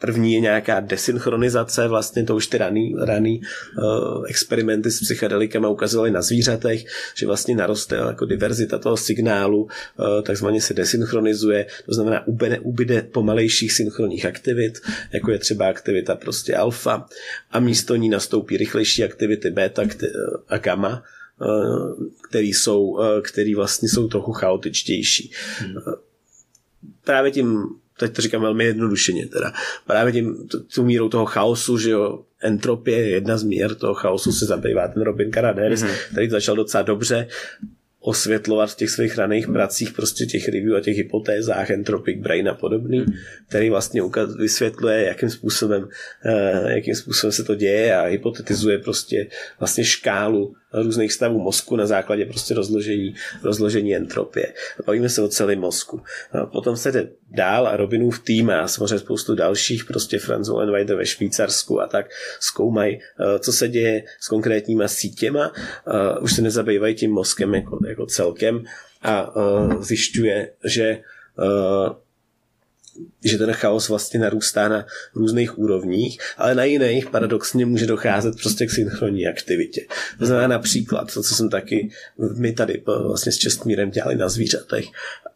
První je nějaká desynchronizace, vlastně to už ty raný, raný uh, experimenty s psychedelikama ukazovaly na zvířatech, že vlastně naroste jako diverzita toho signálu, uh, takzvaně se desynchronizuje, to znamená ubyde, ubyde pomalejších synchronních aktivit, jako je třeba aktivita prostě alfa a místo ní nastoupí rychlejší aktivity beta a gamma, který, jsou, který vlastně jsou trochu chaotičtější. Hmm. Právě tím teď to říkám velmi jednodušeně, teda právě tím, tu mírou toho chaosu, že jo, entropie je jedna z mír toho chaosu, se zabývá ten Robin Caraderis, mm-hmm. který začal docela dobře osvětlovat v těch svých raných pracích prostě těch review a těch hypotézách Entropic Brain a podobný, mm. který vlastně ukaz, vysvětluje, jakým způsobem, uh, jakým způsobem se to děje a hypotetizuje prostě vlastně škálu různých stavů mozku na základě prostě rozložení, rozložení entropie. Bavíme se o celém mozku. Potom se jde dál a Robinův tým a samozřejmě spoustu dalších, prostě Franz Wallenweider ve Švýcarsku a tak zkoumají, eh, co se děje s konkrétníma sítěma. Už se nezabývají tím mozkem jako, jako celkem a eh, zjišťuje, že eh, že ten chaos vlastně narůstá na různých úrovních, ale na jiných paradoxně může docházet prostě k synchronní aktivitě. To znamená například, to, co jsem taky my tady vlastně s Čestmírem dělali na zvířatech,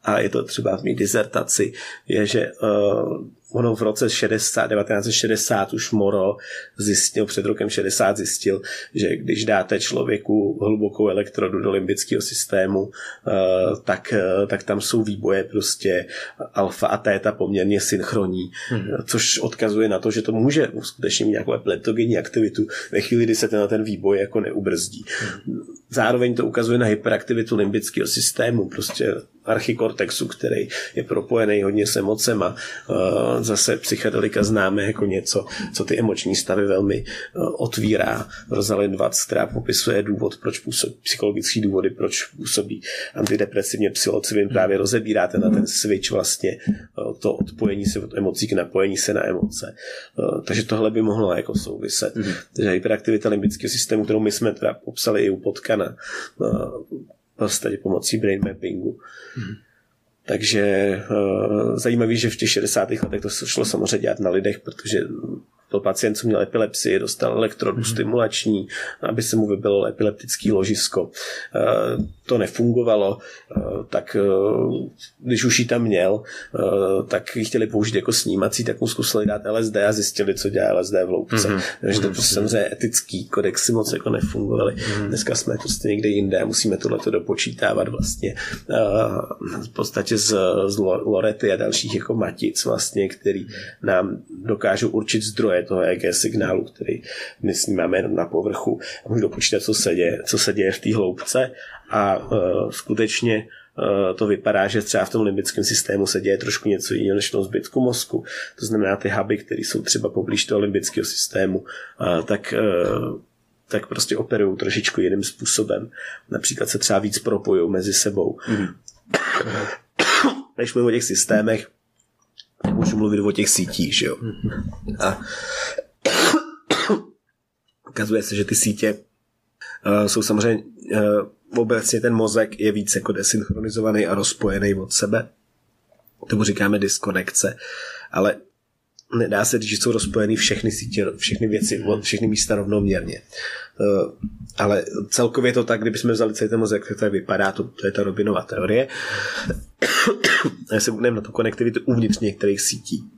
a je to třeba v mý dizertaci, je, že uh, ono v roce 60, 1960 už Moro zjistil, před rokem 60 zjistil, že když dáte člověku hlubokou elektrodu do limbického systému, eh, tak, eh, tak tam jsou výboje prostě alfa a teta poměrně synchronní, mm-hmm. což odkazuje na to, že to může skutečně mít nějakou epileptogenní aktivitu ve chvíli, kdy se ten, ten výboj jako neubrzdí. Mm-hmm. Zároveň to ukazuje na hyperaktivitu limbického systému, prostě archikortexu, který je propojený hodně s emocema. Eh, zase psychedelika známe jako něco, co ty emoční stavy velmi eh, otvírá. Rosalind Watts, která popisuje důvod, proč působí, psychologický důvody, proč působí antidepresivně psilocybin, právě rozebírá ten na ten switch vlastně eh, to odpojení se od emocí k napojení se na emoce. Takže tohle by mohlo jako souviset. Mm-hmm. Takže hyperaktivita limbického systému, kterou my jsme teda popsali i u Potkana, vlastně pomocí brain mappingu. Hmm. Takže uh, zajímavý, že v těch 60. letech to šlo samozřejmě dělat na lidech, protože to pacient, co měl epilepsii, dostal elektrodu mm-hmm. stimulační, aby se mu vybilo epileptický ložisko. Eh, to nefungovalo, eh, tak eh, když už ji tam měl, tak ji chtěli použít jako snímací, tak mu zkusili dát LSD a zjistili, co dělá LSD v loupce. Mm-hmm. Takže to prostě samozřejmě etický kodexy moc jako nefungovaly. Mm-hmm. Dneska jsme prostě někde jinde a musíme tohle dopočítávat vlastně v podstatě z, z Lorety a dalších jako matic vlastně, který nám dokážou určit zdroje toho EG signálu, který my snímáme jenom na povrchu a můžu dopočítat, co se děje, co se děje v té hloubce a uh, skutečně uh, to vypadá, že třeba v tom limbickém systému se děje trošku něco jiného než v tom zbytku mozku. To znamená, ty huby, které jsou třeba poblíž toho limbického systému, uh, tak tak prostě operují trošičku jiným způsobem. Například se třeba víc propojují mezi sebou. Mm. Než mluvím o těch systémech, můžu mluvit o těch sítích, že jo. A ukazuje se, že ty sítě uh, jsou samozřejmě uh, obecně ten mozek je víc jako desynchronizovaný a rozpojený od sebe. Tomu říkáme diskonekce, ale nedá se říct, že jsou rozpojeny všechny sítě, všechny věci, všechny místa rovnoměrně. Uh, ale celkově to tak, kdybychom vzali celý ten mozek, tak to vypadá, to, to je ta Robinova teorie. A se budeme na tu konektivitu uvnitř některých sítí,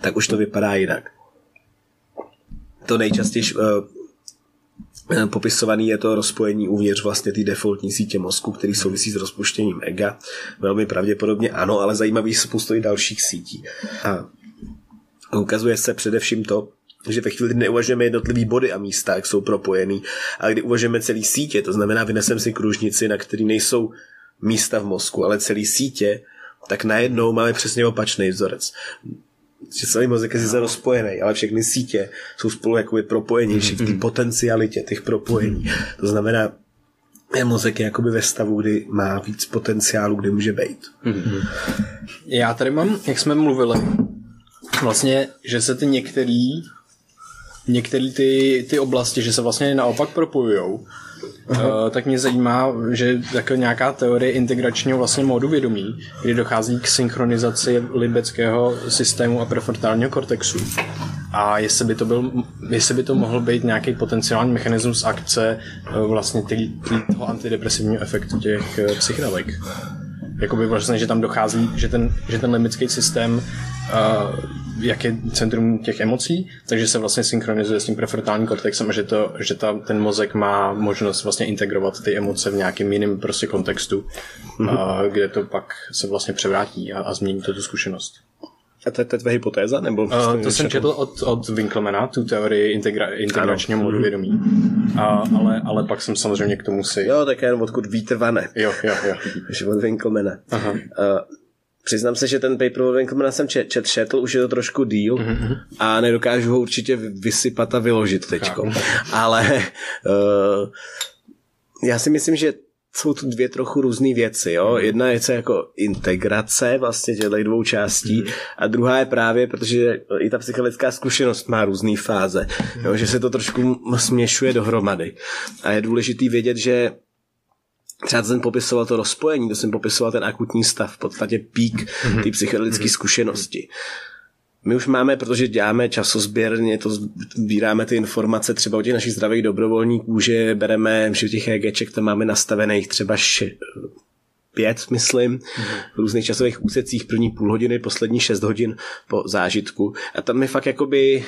tak už to vypadá jinak. To nejčastěji uh, popisovaný je to rozpojení uvnitř vlastně té defaultní sítě mozku, který souvisí s rozpuštěním ega. Velmi pravděpodobně ano, ale zajímavý spoustu i dalších sítí. A ukazuje se především to, že ve chvíli, kdy neuvažujeme jednotlivý body a místa, jak jsou propojený, ale kdy uvažujeme celý sítě, to znamená, vynesem si kružnici, na který nejsou místa v mozku, ale celý sítě, tak najednou máme přesně opačný vzorec. Že celý mozek je sice rozpojený, ale všechny sítě jsou spolu jakoby propojenější v té mhm. potencialitě těch propojení. To znamená, je mozek je jakoby ve stavu, kdy má víc potenciálu, kde může být. Mhm. Já tady mám, jak jsme mluvili, vlastně, že se ty některý některé ty, ty oblasti, že se vlastně naopak propojujou, Uh, tak mě zajímá, že jako nějaká teorie integračního vlastně módu vědomí, kdy dochází k synchronizaci libeckého systému a prefrontálního kortexu. A jestli by to, byl, jestli by to mohl být nějaký potenciální mechanismus akce uh, vlastně tý, tý, toho antidepresivního efektu těch uh, psychedelik. Jakoby vlastně, že tam dochází, že ten, že ten limbický systém jak je centrum těch emocí, takže se vlastně synchronizuje s tím prefrontálním kortexem a že, to, že ta, ten mozek má možnost vlastně integrovat ty emoce v nějakém jiném prostě kontextu, mm-hmm. a, kde to pak se vlastně převrátí a, a změní to tu zkušenost. A to je, to je tvoje hypotéza? Nebo uh, to jsem četl od, od Winkelmana, tu teorii integra, integračního modu mhm. vědomí. A, ale, ale pak jsem samozřejmě k tomu si... Jo, tak jenom odkud vítr vane. Jo, jo, jo. Že od Winkelmana. Aha. Uh, Přiznám se, že ten paper od Winkelmana jsem čet, čet, četl, už je to trošku díl mm-hmm. a nedokážu ho určitě vysypat a vyložit teďko. Ale uh, já si myslím, že jsou tu dvě trochu různé věci. Jo? Mhm. Jedna je jako integrace vlastně těchto dvou částí mm. a druhá je právě, protože i ta psychologická zkušenost má různé fáze, jo? že se to trošku směšuje dohromady. A je důležité vědět, že třeba jsem popisoval to rozpojení, to jsem popisoval ten akutní stav, v podstatě pík mm-hmm. té psychedelické mm-hmm. zkušenosti. My už máme, protože děláme časozběrně, to sbíráme ty informace třeba o těch našich zdravých dobrovolníků, že bereme, že těch EGček tam máme nastavených třeba pět, myslím, mm-hmm. v různých časových úsecích, první půl hodiny, poslední šest hodin po zážitku. A tam je fakt jakoby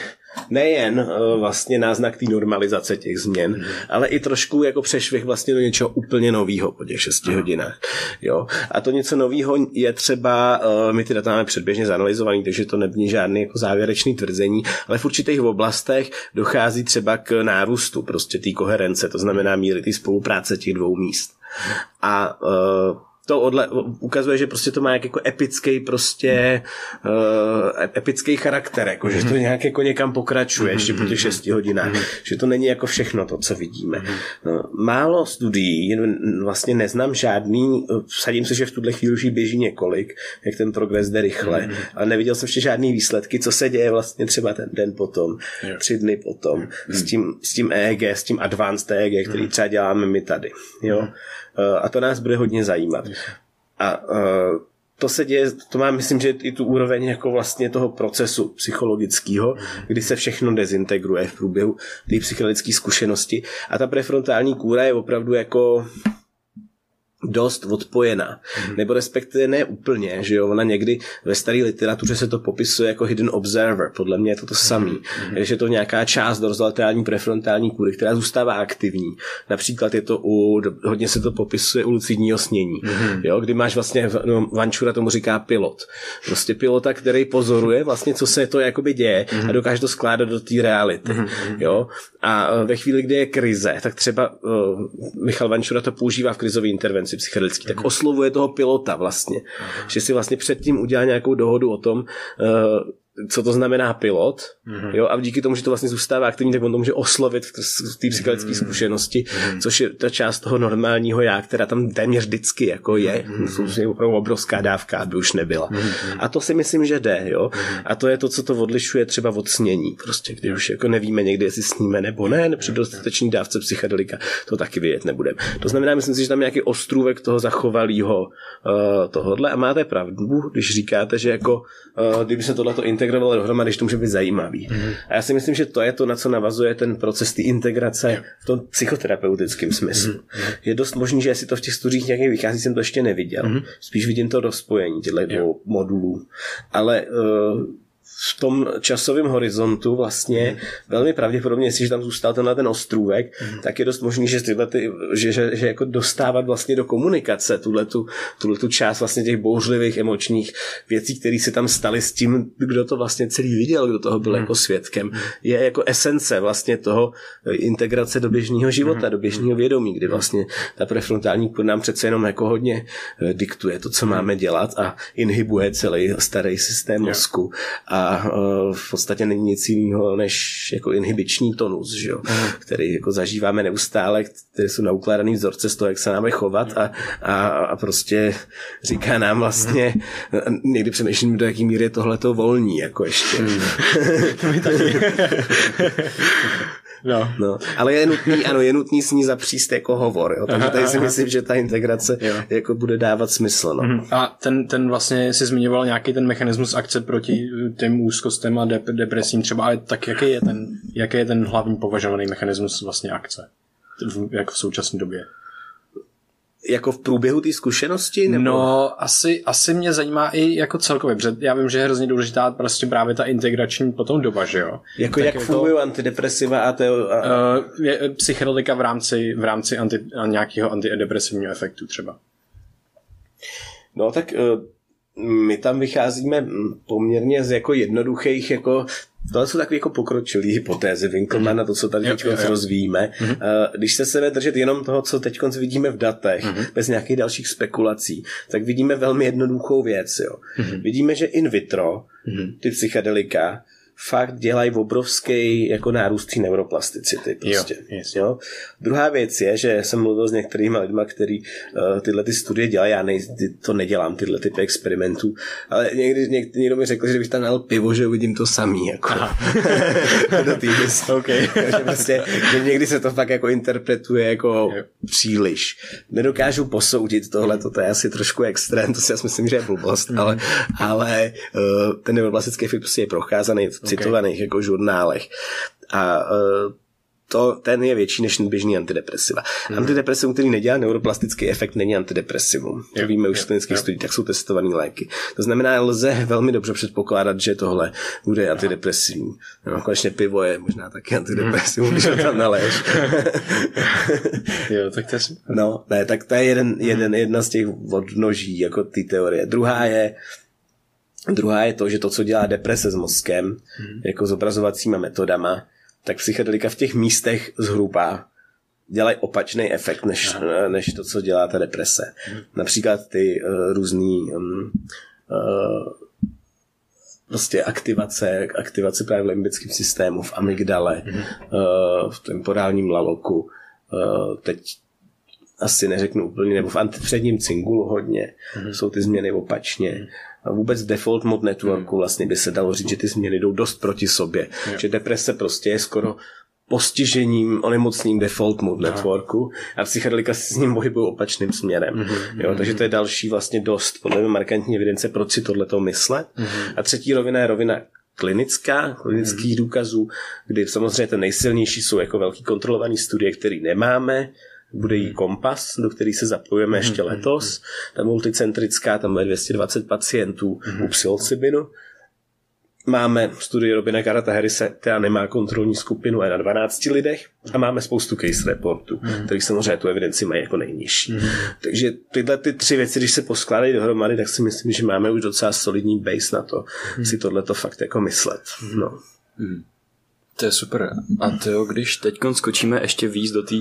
nejen uh, vlastně náznak té normalizace těch změn, mm-hmm. ale i trošku jako přešvih vlastně do něčeho úplně nového po těch šesti hodinách. Jo? A to něco nového je třeba, uh, my ty data máme předběžně zanalizovaný, takže to není žádný jako závěrečný tvrzení, ale v určitých oblastech dochází třeba k nárůstu prostě té koherence, to znamená míry té spolupráce těch dvou míst. A uh, to odle, ukazuje, že prostě to má jak jako epický prostě uh, epický charakter, jako, že to mhm. nějak jako někam pokračuje ještě po těch 6 hodinách, že to není jako všechno to, co vidíme. No, málo studií, vlastně neznám žádný, vsadím se, že v tuhle chvíli už běží několik, jak ten progres jde rychle, ale neviděl jsem ještě žádný výsledky, co se děje vlastně třeba ten den potom, tři dny potom, s tím, s tím EEG, s tím advanced EEG, který třeba děláme my tady. Jo? Eh, a to nás bude hodně zajímat. A eh, to se děje, to má, myslím, že i tu úroveň jako vlastně toho procesu psychologického, kdy se všechno dezintegruje v průběhu té psychologické zkušenosti. A ta prefrontální kůra je opravdu jako dost odpojená. Mm-hmm. Nebo respektive ne úplně, že jo, ona někdy ve staré literatuře se to popisuje jako hidden observer, podle mě je to to samý. Mm-hmm. Takže je to nějaká část dorzolaterální prefrontální kůry, která zůstává aktivní. Například je to u, hodně se to popisuje u lucidního snění, mm-hmm. jo, kdy máš vlastně, no, Vančura tomu říká pilot. Prostě pilota, který pozoruje vlastně, co se to jakoby děje mm-hmm. a dokáže to skládat do té reality, mm-hmm. jo. A ve chvíli, kdy je krize, tak třeba uh, Michal Vančura to používá v krizové intervenci rámci psychedelický, tak oslovuje toho pilota vlastně. Že si vlastně předtím udělá nějakou dohodu o tom, uh, co to znamená pilot, mm-hmm. jo, a díky tomu, že to vlastně zůstává aktivní, tak on to může oslovit v té psychologické mm-hmm. zkušenosti, mm-hmm. což je ta část toho normálního já, která tam téměř vždycky jako je. Mm-hmm. To opravdu obrovská dávka, aby už nebyla. Mm-hmm. A to si myslím, že jde, jo. Mm-hmm. A to je to, co to odlišuje třeba od snění. Prostě, když už jako nevíme někdy, jestli sníme nebo ne, při dostatečný dávce psychedelika, to taky vědět nebudeme. To znamená, myslím si, že tam nějaký ostrůvek toho zachovalého uh, tohodle a máte pravdu, když říkáte, že jako uh, kdyby se tohleto integrovalo integrovalo dohromady, že to může být zajímavý. Mm. A já si myslím, že to je to, na co navazuje ten proces té integrace v tom psychoterapeutickém smyslu. Mm. Je dost možný, že jestli to v těch studiích nějaký vychází, jsem to ještě neviděl. Mm. Spíš vidím to rozpojení těchto dvou modulů. Ale uh, v tom časovém horizontu vlastně mm. velmi pravděpodobně, jestliže tam zůstal tenhle ten ostrůvek, mm. tak je dost možný, že, tyhle ty, že, že, že, jako dostávat vlastně do komunikace tuhle tu, tu část vlastně těch bouřlivých emočních věcí, které se tam staly s tím, kdo to vlastně celý viděl, kdo toho byl mm. jako svědkem, je jako esence vlastně toho eh, integrace do běžného života, mm. do běžného vědomí, kdy vlastně ta prefrontální kůr nám přece jenom jako hodně eh, diktuje to, co máme dělat a inhibuje celý starý systém mozku. A v podstatě není nic jiného než jako inhibiční tonus, že jo? Mm. který jako zažíváme neustále, které jsou naukládaný vzorce z toho, jak se máme chovat a, a, a prostě říká nám vlastně, někdy přemýšlím, do jaký míry je tohleto volní, jako ještě. Mm. No. no. Ale je nutný, ano, je nutný s ní zapříst jako hovor, jo. takže tady si myslím, že ta integrace jo. jako bude dávat smysl. No. Mhm. A ten, ten vlastně si zmiňoval nějaký ten mechanismus akce proti těm úzkostem a dep- depresím třeba, ale tak jaký je ten, jaký je ten hlavní považovaný mechanismus vlastně akce? V, jako v současné době jako v průběhu té zkušenosti? Nebo? No, asi, asi mě zajímá i jako celkově, protože já vím, že je hrozně důležitá prostě právě ta integrační potom doba, že jo? Jako tak jak jako, fungují antidepresiva a to... A... Uh, je, psychedelika v rámci, v rámci anti, nějakého antidepresivního efektu třeba. No tak uh my tam vycházíme poměrně z jako jednoduchých jako Tohle jsou takové jako pokročilé hypotézy Winkelmana, to, co tady teď rozvíjíme. Mm-hmm. Když se sebe držet jenom toho, co teď vidíme v datech, mm-hmm. bez nějakých dalších spekulací, tak vidíme velmi jednoduchou věc. Jo. Mm-hmm. Vidíme, že in vitro mm-hmm. ty psychedelika fakt dělají obrovský jako nárůst té neuroplasticity. Prostě, jo, yes. jo. Druhá věc je, že jsem mluvil s některými lidmi, kteří uh, tyhle ty studie dělají, já nej, to nedělám, tyhle typy experimentů, ale někdy, někdy někdo mi řekl, že bych tam nal pivo, že uvidím to samý. Jako. do té okay. že, prostě, že někdy se to fakt jako interpretuje jako jo. příliš. Nedokážu posoudit tohle, to je asi trošku extrém, to si já myslím, že je blbost, mm. ale, ale uh, ten neuroplastický efekt prostě je citovaných jako žurnálech. A uh, to, ten je větší než běžný antidepresiva. Hmm. Antidepresivum, který nedělá neuroplastický efekt, není antidepresivum. To víme už z klinických studií, tak jsou testované léky. To znamená, lze velmi dobře předpokládat, že tohle bude antidepresivní. No, konečně pivo je možná taky antidepresivum, když ho tam naléš. jo, tak to je No, ne, tak to je jeden, jeden, jedna z těch odnoží jako ty teorie. Druhá je, Druhá je to, že to, co dělá deprese s mozkem, hmm. jako zobrazovacíma metodama, tak psychedelika v těch místech zhruba dělají opačný efekt, než, než to, co dělá ta deprese. Hmm. Například ty uh, různý um, uh, prostě aktivace, aktivace právě v limbickém systému, v amygdale, hmm. uh, v temporálním laloku, uh, teď asi neřeknu úplně, nebo v antipředním cingulu hodně, hmm. jsou ty změny opačně. A vůbec default mod networku hmm. vlastně by se dalo říct, že ty změny jdou dost proti sobě. Jo. Že deprese prostě je skoro postižením, onemocním default mode networku a psychedelika se s ním pohybují opačným směrem. Mm-hmm. Jo, takže to je další vlastně dost podle mě markantní evidence, proč si tohleto myslet. Mm-hmm. A třetí rovina je rovina klinická, klinických mm-hmm. důkazů, kdy samozřejmě ten nejsilnější jsou jako velký kontrolovaný studie, který nemáme, bude jí kompas, do který se zapojujeme ještě mhm, letos. Mhm. Ta multicentrická, tam bude 220 pacientů u mhm. psilocybinu. Máme studii Robina Karata Harrise, která nemá kontrolní skupinu, je na 12 lidech a máme spoustu case reportů, mm. který samozřejmě tu evidenci mají jako nejnižší. Mm. Takže tyhle ty tři věci, když se poskládají dohromady, tak si myslím, že máme už docela solidní base na to mm. si tohleto fakt jako myslet. No. Mm. To je super. A to, když teď skočíme ještě víc do té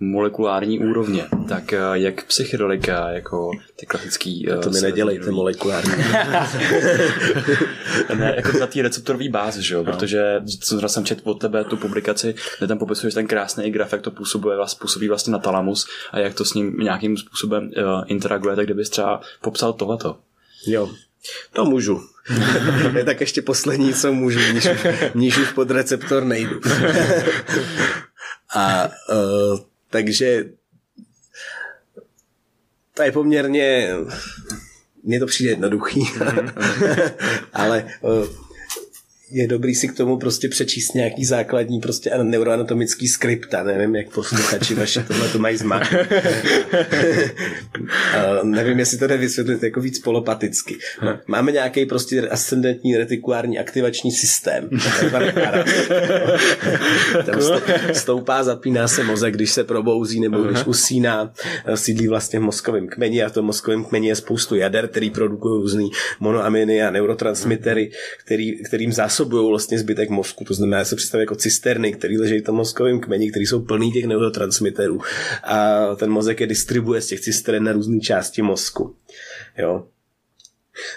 molekulární úrovně, tak eh, jak psychedelika, jako ty klasický... To mi nedělejte molekulární. ne, jako na té receptorové bázi, že jo? No. protože co jsem četl od tebe tu publikaci, kde tam popisuješ ten krásný graf, jak to působuje, působí vlastně na talamus a jak to s ním nějakým způsobem uh, interaguje, tak kdybys třeba popsal tohleto. Jo, to můžu. tak ještě poslední, co můžu, níž, níž už pod receptor nejdu. a uh, takže to je poměrně, mně to přijde jednoduchý, ale uh, je dobrý si k tomu prostě přečíst nějaký základní prostě neuroanatomický skripta, nevím, jak posluchači vaši tohle to mají zmat. nevím, jestli to jde vysvětlit jako víc polopaticky. Máme nějaký prostě ascendentní retikulární aktivační systém. Tam stoupá, zapíná se mozek, když se probouzí nebo když usíná, sídlí vlastně v mozkovém kmeni a v tom mozkovém kmeni je spoustu jader, který produkují různý monoaminy a neurotransmitery, který, kterým zásobují vlastně zbytek mozku. To znamená, se představit jako cisterny, které leží v tom mozkovém kmeni, které jsou plný těch neurotransmiterů. A ten mozek je distribuje z těch cistern na různé části mozku. Jo.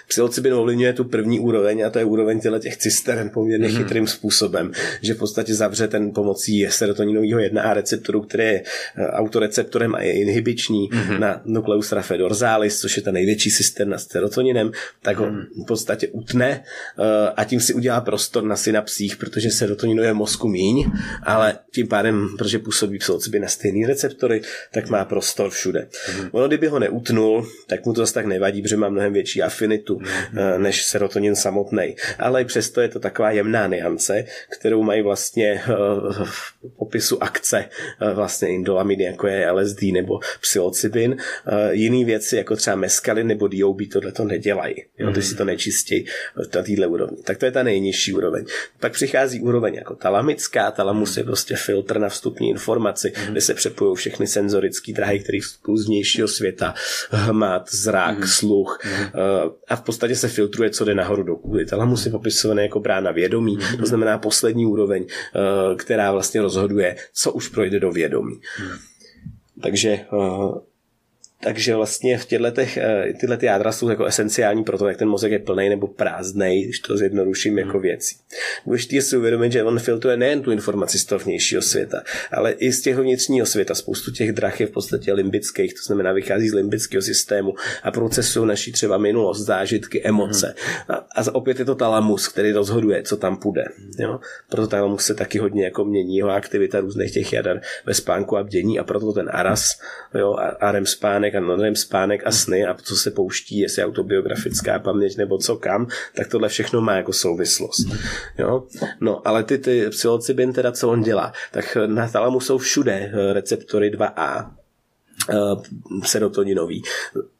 Psilocybin ovlivňuje tu první úroveň a to je úroveň těle těch cistern poměrně mm-hmm. chytrým způsobem, že v podstatě zavře ten pomocí serotoninového 1A receptoru, který je eh, autoreceptorem a je inhibiční mm-hmm. na nucleus raphe dorsalis, což je ta největší cisterna s serotoninem, tak ho mm-hmm. v podstatě utne uh, a tím si udělá prostor na synapsích, protože serotoninu je mozku míň, ale tím pádem, protože působí psilocybin na stejný receptory, tak má prostor všude. Mm-hmm. Ono, kdyby ho neutnul, tak mu to zase tak nevadí, protože má mnohem větší afin afinitu mm-hmm. než serotonin samotný. Ale i přesto je to taková jemná niance, kterou mají vlastně eh, v popisu akce eh, vlastně indolamidy, jako je LSD nebo psilocybin. Jiný věci, jako třeba meskalin nebo DOB, tohle to nedělají. Jo? Ty si to nečistějí na téhle úrovni. Tak to je ta nejnižší úroveň. Pak přichází úroveň jako talamická. Talamus je prostě filtr na vstupní informaci, mm. kde se přepojují všechny senzorické dráhy, které vstupují z vnějšího světa. Hmat, zrak, mm. sluch, mm a v podstatě se filtruje, co jde nahoru do kůry. Talamus je popisovaný jako brána vědomí, to znamená poslední úroveň, eh, která vlastně rozhoduje, co už projde do vědomí. Takže eh, takže vlastně v těchto těch, eh, tyhle ty jádra jsou jako esenciální pro to, jak ten mozek je plný nebo prázdný, když to zjednoduším hmm. jako věcí. Důležité je si uvědomit, že on filtruje nejen tu informaci z toho vnějšího světa, ale i z těch vnitřního světa. Spoustu těch drah je v podstatě limbických, to znamená vychází z limbického systému a procesují naší třeba minulost, zážitky, emoce. Hmm. A, a opět je to talamus, který rozhoduje, co tam půjde. Jo? Proto talamus se taky hodně jako mění jeho aktivita různých těch jader ve spánku a bdění a proto ten aras jo, a, a REM spánek spánek a non spánek a sny a co se pouští, jestli autobiografická paměť nebo co kam, tak tohle všechno má jako souvislost. Jo? No, ale ty, ty psilocybin teda, co on dělá, tak na talamu jsou všude eh, receptory 2A, eh, serotoninový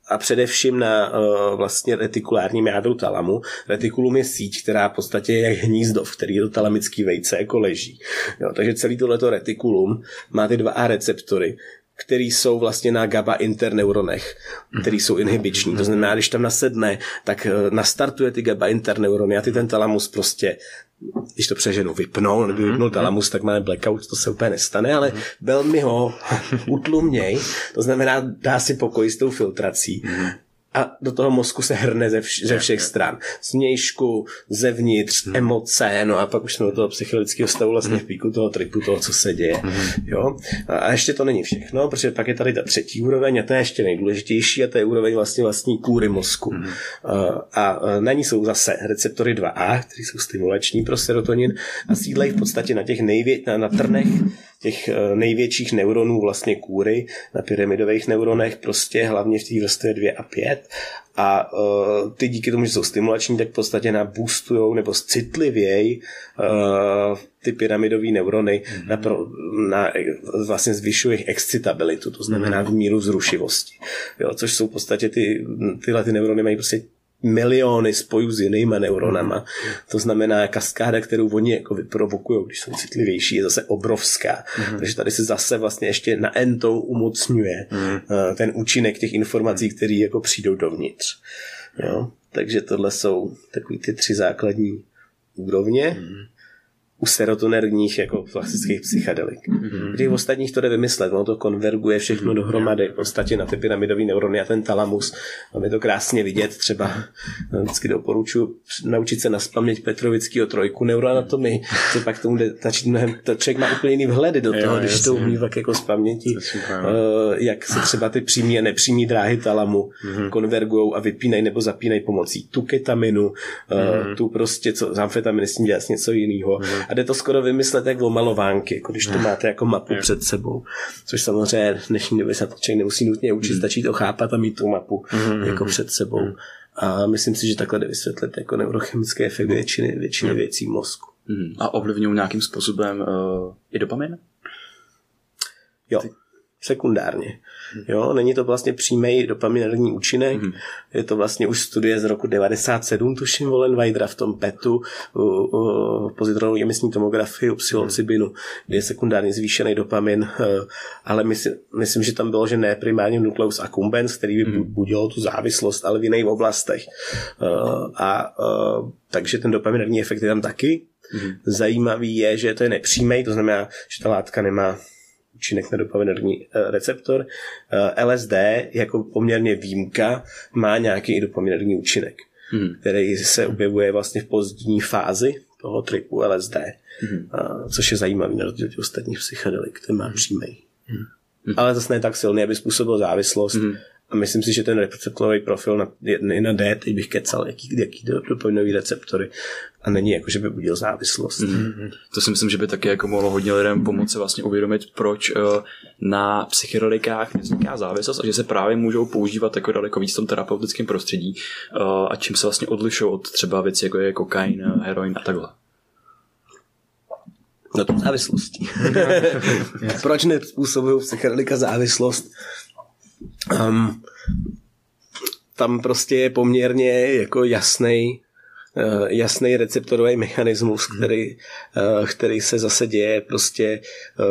a především na uh, vlastně retikulárním jádru talamu. Retikulum je síť, která v podstatě je jak hnízdo, v který to talamický vejce jako leží. Jo, takže celý tohleto retikulum má ty dva A receptory, který jsou vlastně na GABA interneuronech, který jsou inhibiční. To znamená, když tam nasedne, tak eh, nastartuje ty GABA interneurony a ty ten talamus prostě když to přeženu, vypnou, nebo vypnul talamus, tak máme blackout, to se úplně nestane, ale velmi ho utlumněj, to znamená, dá si pokoj s tou filtrací a do toho mozku se hrne ze, vš- ze všech stran. Z mějšku, zevnitř, hmm. emoce, no a pak už jsme do toho psychologického stavu vlastně v píku toho tripu, toho, co se děje. Hmm. Jo? A ještě to není všechno, protože pak je tady ta třetí úroveň a to je ještě nejdůležitější a to je úroveň vlastně vlastní kůry mozku. Hmm. A na ní jsou zase receptory 2A, které jsou stimulační pro serotonin a sídlejí v podstatě na těch nejvě- na, na trnech těch eh, největších neuronů vlastně kůry na pyramidových neuronech, prostě hlavně v té vrstvě 2 a 5 a uh, ty díky tomu, že jsou stimulační, tak v podstatě naboostují nebo citlivěji uh, ty pyramidové neurony mm-hmm. na, pro, na, vlastně zvyšuje jejich excitabilitu, to znamená v míru vzrušivosti. Jo, což jsou v podstatě ty, tyhle ty neurony mají prostě miliony spojů s jinýma neuronama. Mm. To znamená, kaskáda, kterou oni jako vyprovokují, když jsou citlivější, je zase obrovská. Mm. Takže tady se zase vlastně ještě na entou umocňuje mm. ten účinek těch informací, které jako přijdou dovnitř. Jo? Takže tohle jsou takový ty tři základní úrovně. Mm u serotonerních jako klasických psychedelik. Mm-hmm. Když v ostatních to jde vymyslet, ono to konverguje všechno dohromady, v podstatě na ty pyramidové neurony a ten talamus. Mám je to krásně vidět, třeba no, vždycky doporučuji naučit se naspamět Petrovického trojku neuroanatomii, že pak tomu jde začít mnohem, to člověk má úplně jiný vhledy do toho, jo, když jasně. to umí tak jako z paměti, uh, jak se třeba ty přímé a nepřímé dráhy talamu mm-hmm. konvergují a vypínají nebo zapínají pomocí tu ketaminu, mm-hmm. tu prostě, co, amfetamin s tím dělat něco jiného. Mm-hmm a jde to skoro vymyslet jako malovánky, jako když to máte jako mapu yeah. před sebou. Což samozřejmě v dnešní době se člověk nemusí nutně učit, mm. stačí to chápat a mít tu mapu mm-hmm. jako před sebou. Mm. A myslím si, že takhle jde vysvětlit jako neurochemický efekt většiny, většiny věcí v mozku. Mhm. A ovlivňují nějakým způsobem uh, i dopamin? Jo, sekundárně. Jo, není to vlastně přímý dopaminerní účinek, mm-hmm. je to vlastně už studie z roku 97, tuším, Weider v tom PETu, u, u pozitronové emisní tomografii u psilocybinu, kde je sekundárně zvýšený dopamin, eh, ale myslím, myslím, že tam bylo, že ne primárně nukleus accumbens, který by mm-hmm. budil tu závislost, ale v jiných oblastech. Eh, a eh, takže ten dopaminerní efekt je tam taky. Mm-hmm. Zajímavý je, že to je nepřímý, to znamená, že ta látka nemá účinek na dopaminerní eh, receptor. Eh, LSD jako poměrně výjimka má nějaký i dopaminerní účinek, hmm. který se objevuje vlastně v pozdní fázi toho tripu LSD, hmm. což je zajímavý na rozdíl od ostatních psychedelik, ten má přímý. Hmm. Ale zase ne tak silný, aby způsobil závislost. Hmm. A myslím si, že ten receptorový profil na, na D, teď bych kecal, jaký, jaký dopaminové receptory, a není jako, že by budil závislost. Mm-hmm. To si myslím, že by taky jako mohlo hodně lidem pomoci vlastně uvědomit, proč uh, na psychedelikách vzniká závislost a že se právě můžou používat jako daleko víc v tom terapeutickém prostředí uh, a čím se vlastně odlišují od třeba věcí jako je kokain, heroin a takhle. No to závislostí. proč nepůsobují psychedelika závislost? Um, tam prostě je poměrně jako jasný Eh, jasný receptorový mechanismus, mhm. který, eh, který se zase děje prostě eh,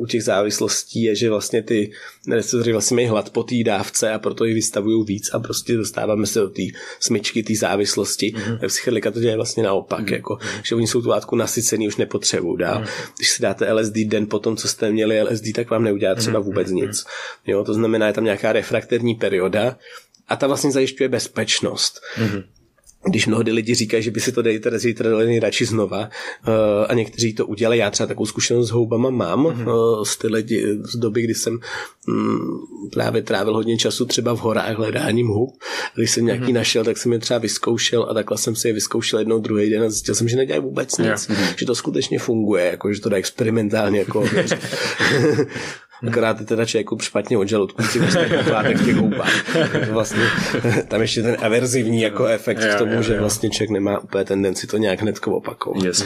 u těch závislostí je, že vlastně ty receptory vlastně mají hlad po té dávce a proto ji vystavují víc a prostě dostáváme se do té smyčky, té závislosti. Mm-hmm. Psychedelika to děje vlastně naopak, mm-hmm. jako, že oni jsou tu látku nasycený, už nepotřebují dál. Mm-hmm. Když si dáte LSD den po tom, co jste měli LSD, tak vám neudělá třeba mhm. vůbec mm-hmm. nic. Jo, to znamená, je tam nějaká refrakterní perioda a ta vlastně zajišťuje bezpečnost. Mm-hmm když mnohdy lidi říkají, že by si to dejte dali radši znova uh, a někteří to udělají. Já třeba takovou zkušenost s houbama mám mm-hmm. uh, z, ty lidi, z doby, kdy jsem um, právě trávil hodně času třeba v horách hledáním hub. Když jsem nějaký mm-hmm. našel, tak jsem je třeba vyzkoušel a takhle jsem si je vyzkoušel jednou druhý den a zjistil jsem, že nedělají vůbec nic. Mm-hmm. Že to skutečně funguje, jako, že to dá experimentálně jako Akorát je teda člověk špatně od žaludku, si látek v těch houbách. Vlastně, tam ještě ten averzivní jako efekt k tomu, že vlastně člověk nemá úplně tendenci to nějak hned opakovat. Yes.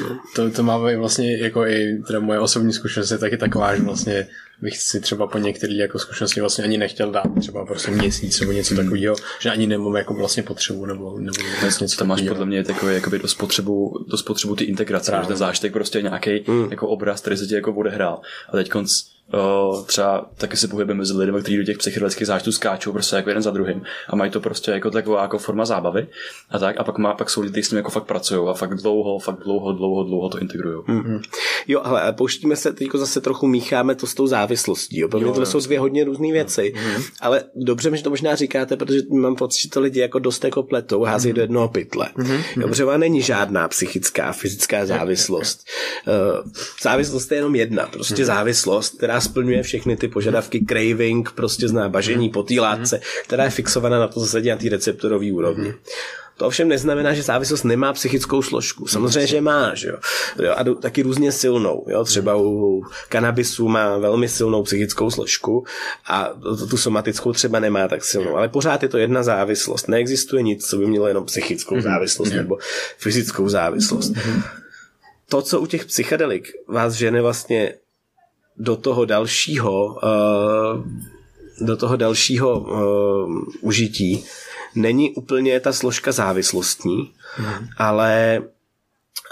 No. To, to má vlastně jako i teda moje osobní zkušenost je taky taková, že vlastně bych si třeba po některé jako zkušenosti vlastně ani nechtěl dát třeba prostě měsíc nebo něco hmm. takového, že ani nemám jako vlastně potřebu nebo, nebo vůbec něco Tam máš podle mě takový jakoby do spotřebu, do spotřebu ty integrace, že ten zážitek prostě nějaký hmm. jako obraz, který se ti jako odehrál. A teď konc Uh, třeba taky se pohybujeme mezi lidmi, kteří do těch psychedelických zážitků skáčou prostě jako jeden za druhým a mají to prostě jako taková jako forma zábavy a tak a pak, má, pak jsou lidi, kteří s tím jako fakt pracují a fakt dlouho, fakt dlouho, dlouho, dlouho to integrují. Mm-hmm. Jo, ale pouštíme se, teď zase trochu mícháme to s tou závislostí. Jo? Pro mě to jsou dvě hodně různé věci, mm-hmm. ale dobře, že to možná říkáte, protože mám pocit, že to lidi jako dost jako pletou, hází mm-hmm. do jednoho pytle. Mm-hmm. Jo, protože není žádná psychická, fyzická závislost. Uh, závislost je jenom jedna, prostě závislost, která splňuje všechny ty požadavky, craving, prostě zná bažení po té látce, která je fixovaná na to zasadě na té receptorové úrovni. To ovšem neznamená, že závislost nemá psychickou složku. Samozřejmě, že má, že jo. jo a taky různě silnou. Jo. Třeba u kanabisu má velmi silnou psychickou složku a tu somatickou třeba nemá tak silnou. Ale pořád je to jedna závislost. Neexistuje nic, co by mělo jenom psychickou mhm. závislost nebo fyzickou závislost. Mhm. To, co u těch psychedelik vás žene vlastně do toho dalšího uh, do toho dalšího uh, užití není úplně ta složka závislostní, mm. ale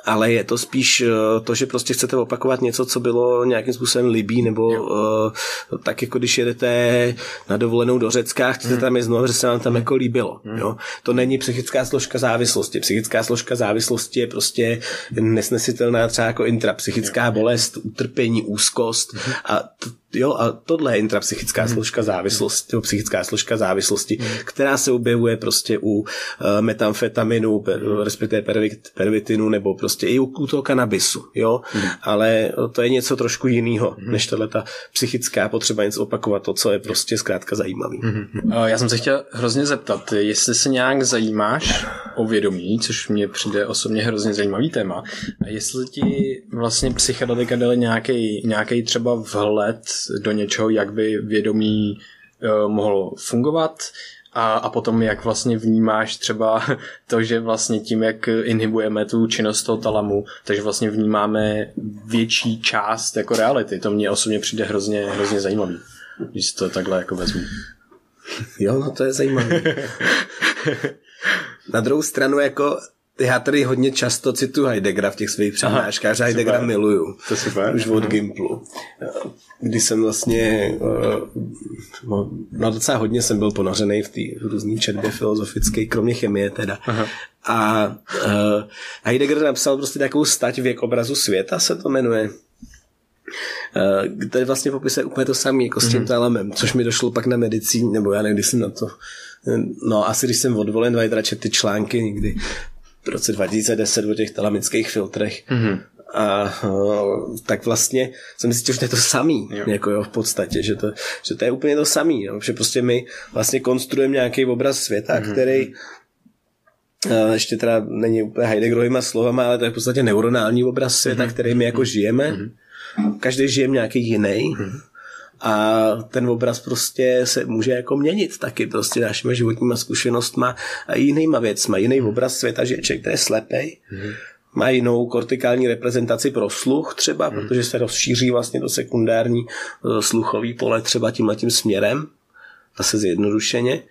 ale je to spíš eh, to, že prostě chcete opakovat něco, co bylo nějakým způsobem libý, nebo uh, tak jako když jedete na dovolenou do Řecka, chcete hmm. tam jít znovu, že se vám tam hmm. jako líbilo. Hmm. Jo? To není psychická složka závislosti. Psychická složka závislosti je prostě nesnesitelná třeba jako intrapsychická bolest, utrpení, úzkost hmm. a t- Jo, a tohle je intrapsychická hmm. složka závislosti, nebo psychická složka závislosti, hmm. která se objevuje prostě u uh, metamfetaminu, per, hmm. respektive pervitinu, nebo prostě i u, u toho kanabisu, jo. Hmm. Ale to je něco trošku jiného, hmm. než tahle ta psychická potřeba něco opakovat, to, co je prostě zkrátka zajímavý. Hmm. Já jsem se chtěl hrozně zeptat, jestli se nějak zajímáš o vědomí, což mě přijde osobně hrozně zajímavý téma, a jestli ti vlastně psychedelika dali nějaký, nějaký třeba vhled do něčeho, jak by vědomí uh, mohlo fungovat a, a potom jak vlastně vnímáš třeba to, že vlastně tím, jak inhibujeme tu činnost toho talamu, takže vlastně vnímáme větší část jako reality. To mě osobně přijde hrozně, hrozně zajímavý, když si to takhle jako vezmu. Jo, no to je zajímavé. Na druhou stranu jako já tady hodně často cituji Heideggera v těch svých přednáškách, že Heideggera super. miluju. To super. Už od Gimplu. Když jsem vlastně, eh, no, no docela hodně jsem byl ponořený v té různé četbě filozofické, kromě chemie teda. Aha. A uh, Heidegger napsal prostě takovou stať věk obrazu světa, se to jmenuje. Uh, kde vlastně popisuje úplně to samé jako s tím mm-hmm. talamem, což mi došlo pak na medicíně, nebo já nevím, když jsem na to No, asi když jsem odvolen, čet ty články někdy v roce 2010 o těch talamických filtrech. Mm-hmm. A uh, tak vlastně jsem zjistil, že to je to samý, jo. Jako jo, v podstatě, že to, že to je úplně to samý, jo, že prostě my vlastně konstruujeme nějaký obraz světa, mm-hmm. který uh, ještě teda není úplně Heideggerovýma slovama, ale to je v podstatě neuronální obraz světa, mm-hmm. který my jako žijeme. Mm-hmm. Každý žije nějaký jiný. Mm-hmm a ten obraz prostě se může jako měnit taky prostě našimi životníma zkušenostma a jinýma věcma. Jiný hmm. obraz světa, že člověk, který je slepej, hmm. má jinou kortikální reprezentaci pro sluch třeba, hmm. protože se rozšíří vlastně do sekundární eh, sluchový pole třeba tímhletím směrem, zase zjednodušeně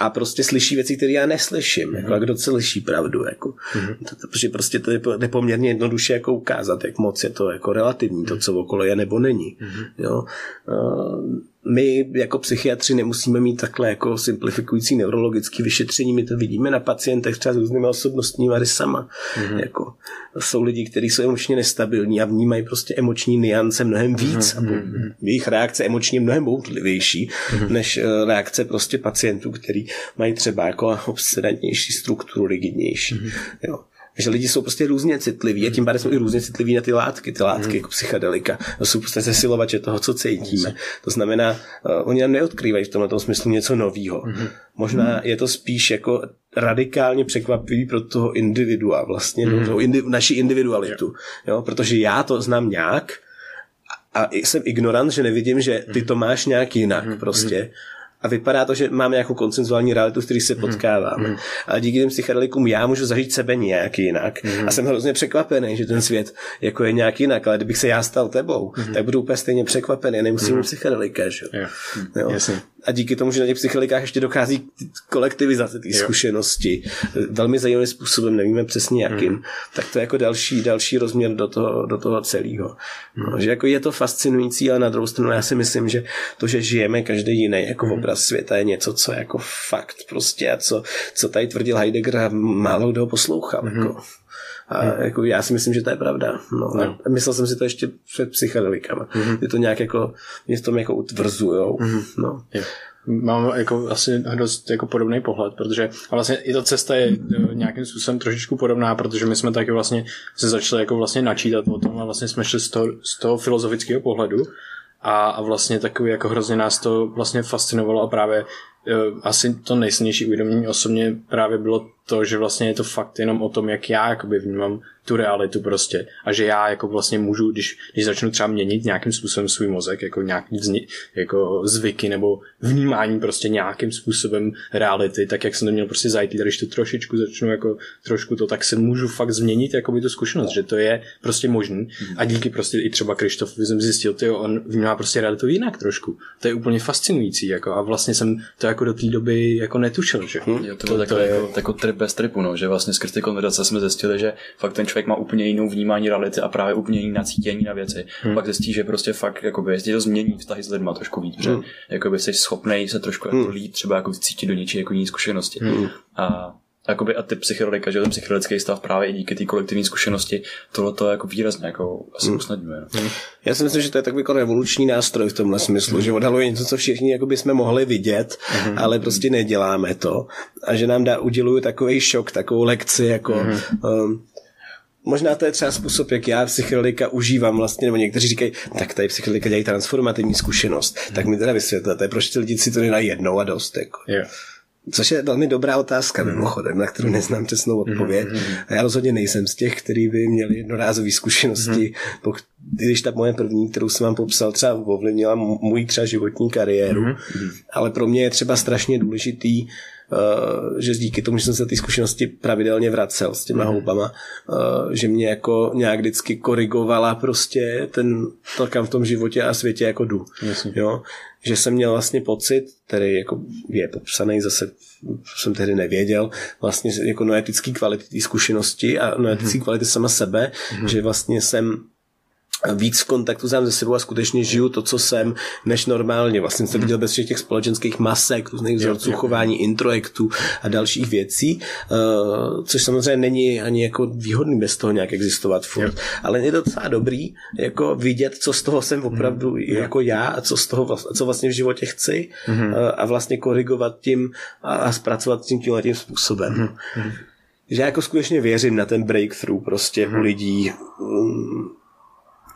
a prostě slyší věci, které já neslyším. Mm-hmm. Jako, a kdo slyší pravdu. Jako. Mm-hmm. To, protože prostě to je nepoměrně jednoduše jako ukázat, jak moc je to jako relativní, to, co okolo je nebo není. Mm-hmm. Jo? Uh, my jako psychiatři nemusíme mít takhle jako simplifikující neurologické vyšetření, my to vidíme na pacientech třeba s různými osobnostními rysama. Mm-hmm. Jako, jsou lidi, kteří jsou emočně nestabilní a vnímají prostě emoční niance mnohem víc mm-hmm. a jejich reakce emočně mnohem boutlivější mm-hmm. než eh, reakce prostě pacientů, kteří mají třeba jako obsedantnější strukturu, rigidnější. Mm-hmm. Jo že lidi jsou prostě různě citliví a tím pádem jsou i různě citliví na ty látky, ty látky mm. jako psychedelika. To jsou prostě zesilovače toho, co cítíme. To znamená, uh, oni nám neodkrývají v tomto smyslu něco nového. Mm. Možná mm. je to spíš jako radikálně překvapivý pro toho individua vlastně, mm. no, indi, naši individualitu. Jo? Protože já to znám nějak a jsem ignorant, že nevidím, že ty to máš nějak jinak mm. prostě a vypadá to, že máme nějakou koncenzuální realitu, v který se mhm. potkáváme. Mm. A díky těm psychedelikům já můžu zažít sebe nějak jinak. Mm. A jsem hrozně překvapený, že ten svět jako je nějak jinak, ale kdybych se já stal tebou, mm. tak budu úplně stejně překvapený. Nemusím mm. psychedelika, že? Yeah. Jo. Jasně a díky tomu, že na těch psychedelikách ještě dochází k kolektivizaci té zkušenosti velmi zajímavým způsobem, nevíme přesně jakým, mm. tak to je jako další, další rozměr do toho, do toho celého. No, mm. že jako je to fascinující, ale na druhou stranu já si myslím, že to, že žijeme každý jiný jako mm. obraz světa je něco, co je jako fakt prostě a co, co tady tvrdil Heidegger a málo kdo ho poslouchal. Mm. Jako. A mm. jako já si myslím, že to je pravda. No, no. A myslel jsem si to ještě před psychedelikama. Mm-hmm. Že to nějak jako, mě v tom jako utvrzujou. Mm-hmm. No. Je. Mám jako asi dost jako podobný pohled, protože a vlastně i ta cesta je e, nějakým způsobem trošičku podobná, protože my jsme taky vlastně se začali jako vlastně načítat o tom a vlastně jsme šli z toho, z toho filozofického pohledu a, a vlastně takový jako hrozně nás to vlastně fascinovalo a právě uh, asi to nejsilnější uvědomění osobně právě bylo to, že vlastně je to fakt jenom o tom, jak já jakoby vnímám tu realitu prostě a že já jako vlastně můžu, když, když začnu třeba měnit nějakým způsobem svůj mozek, jako nějaký vzni, jako zvyky nebo vnímání prostě nějakým způsobem reality, tak jak jsem to měl prostě zajít, když to trošičku začnu jako trošku to, tak se můžu fakt změnit jako tu zkušenost, že to je prostě možný a díky prostě i třeba Krištof jsem zjistil, ty on vnímá prostě realitu jinak trošku. To je úplně fascinující jako a vlastně jsem to jako do té doby jako netušil, že? Hmm. Jo, to, to, to, je jako, jako trip bez tripu, no, že vlastně skrz ty konverzace jsme zjistili, že fakt ten člověk má úplně jinou vnímání reality a právě úplně jiné nacítění na věci. Hmm. Pak zjistí, že prostě fakt jakoby, jestli to změní vztahy s lidma trošku víc, hmm. že jakoby jsi schopný se trošku jako hmm. lít, třeba jako cítit do něčí jako jiné zkušenosti. Hmm. A jakoby a ty psychedelika, že ten psychedelický stav právě i díky té kolektivní zkušenosti tohle to jako výrazně jako asi hmm. usnadňuje. No. Hmm. Já si myslím, že to je takový jako revoluční nástroj v tomhle smyslu, hmm. že odhaluje něco, co všichni jako by jsme mohli vidět, hmm. ale prostě neděláme to. A že nám dá, udělují takový šok, takovou lekci, jako hmm. um, Možná to je třeba způsob, jak já psychedelika užívám vlastně, nebo někteří říkají, tak tady psychedelika dělají transformativní zkušenost. Tak mi teda vysvětlete, proč ty lidi si to nedají jednou a dost. Jako. Yeah. Což je velmi dobrá otázka mimochodem, na kterou neznám přesnou odpověď. A já rozhodně nejsem z těch, který by měli jednorázové zkušenosti. Když ta moje první, kterou jsem vám popsal, třeba ovlivnila můj třeba životní kariéru. Ale pro mě je třeba strašně důležitý, Uh, že díky tomu, že jsem se ty zkušenosti pravidelně vracel s těma houbama, uh, že mě jako nějak vždycky korigovala prostě ten, to, kam v tom životě a světě jako jdu. Jasně. Jo? Že jsem měl vlastně pocit, který jako je popsaný zase jsem tehdy nevěděl, vlastně jako noetický kvality té zkušenosti a noetický kvality sama sebe, že vlastně jsem víc v kontaktu sám ze sebou a skutečně žiju to, co jsem, než normálně. Vlastně jsem viděl bez všech těch společenských masek, různých vzorců chování, introjektů a dalších věcí, uh, což samozřejmě není ani jako výhodný bez toho nějak existovat furt. Ale je to docela dobrý jako vidět, co z toho jsem opravdu jako já a co z toho co vlastně v životě chci uh, a vlastně korigovat tím a, a zpracovat tím tímhle tím způsobem. Že já jako skutečně věřím na ten breakthrough prostě u lidí, mm,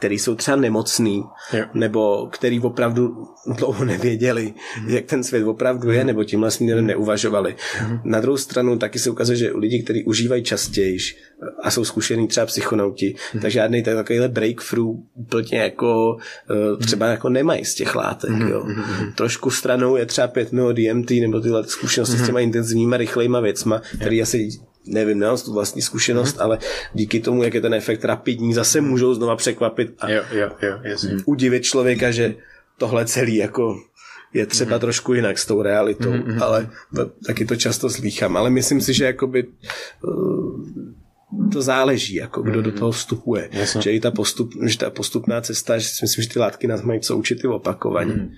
který jsou třeba nemocný, Jo. nebo který opravdu dlouho nevěděli, jak ten svět opravdu je, nebo tímhle směrem neuvažovali. Na druhou stranu taky se ukazuje, že u lidí, kteří užívají častěji a jsou zkušený třeba psychonauti, tak žádný takovýhle breakthrough úplně jako eh, třeba jako nemají z těch látek. Jo. Trošku stranou je třeba 5 mil DMT nebo tyhle zkušenosti s těma intenzivníma, rychlejma věcma, který asi nevím, nemám tu vlastní zkušenost, ale díky tomu, jak je ten efekt rapidní, zase můžou znova překvapit a Jo, jo, jo, jasně. udivit člověka, že tohle celý jako je třeba trošku jinak s tou realitou, ale to, taky to často slýchám. Ale myslím si, že jakoby uh, to záleží, jako kdo do toho vstupuje. Jasně. Že i ta, postup, že ta postupná cesta, že si myslím, že ty látky nás mají co učit i opakovaně.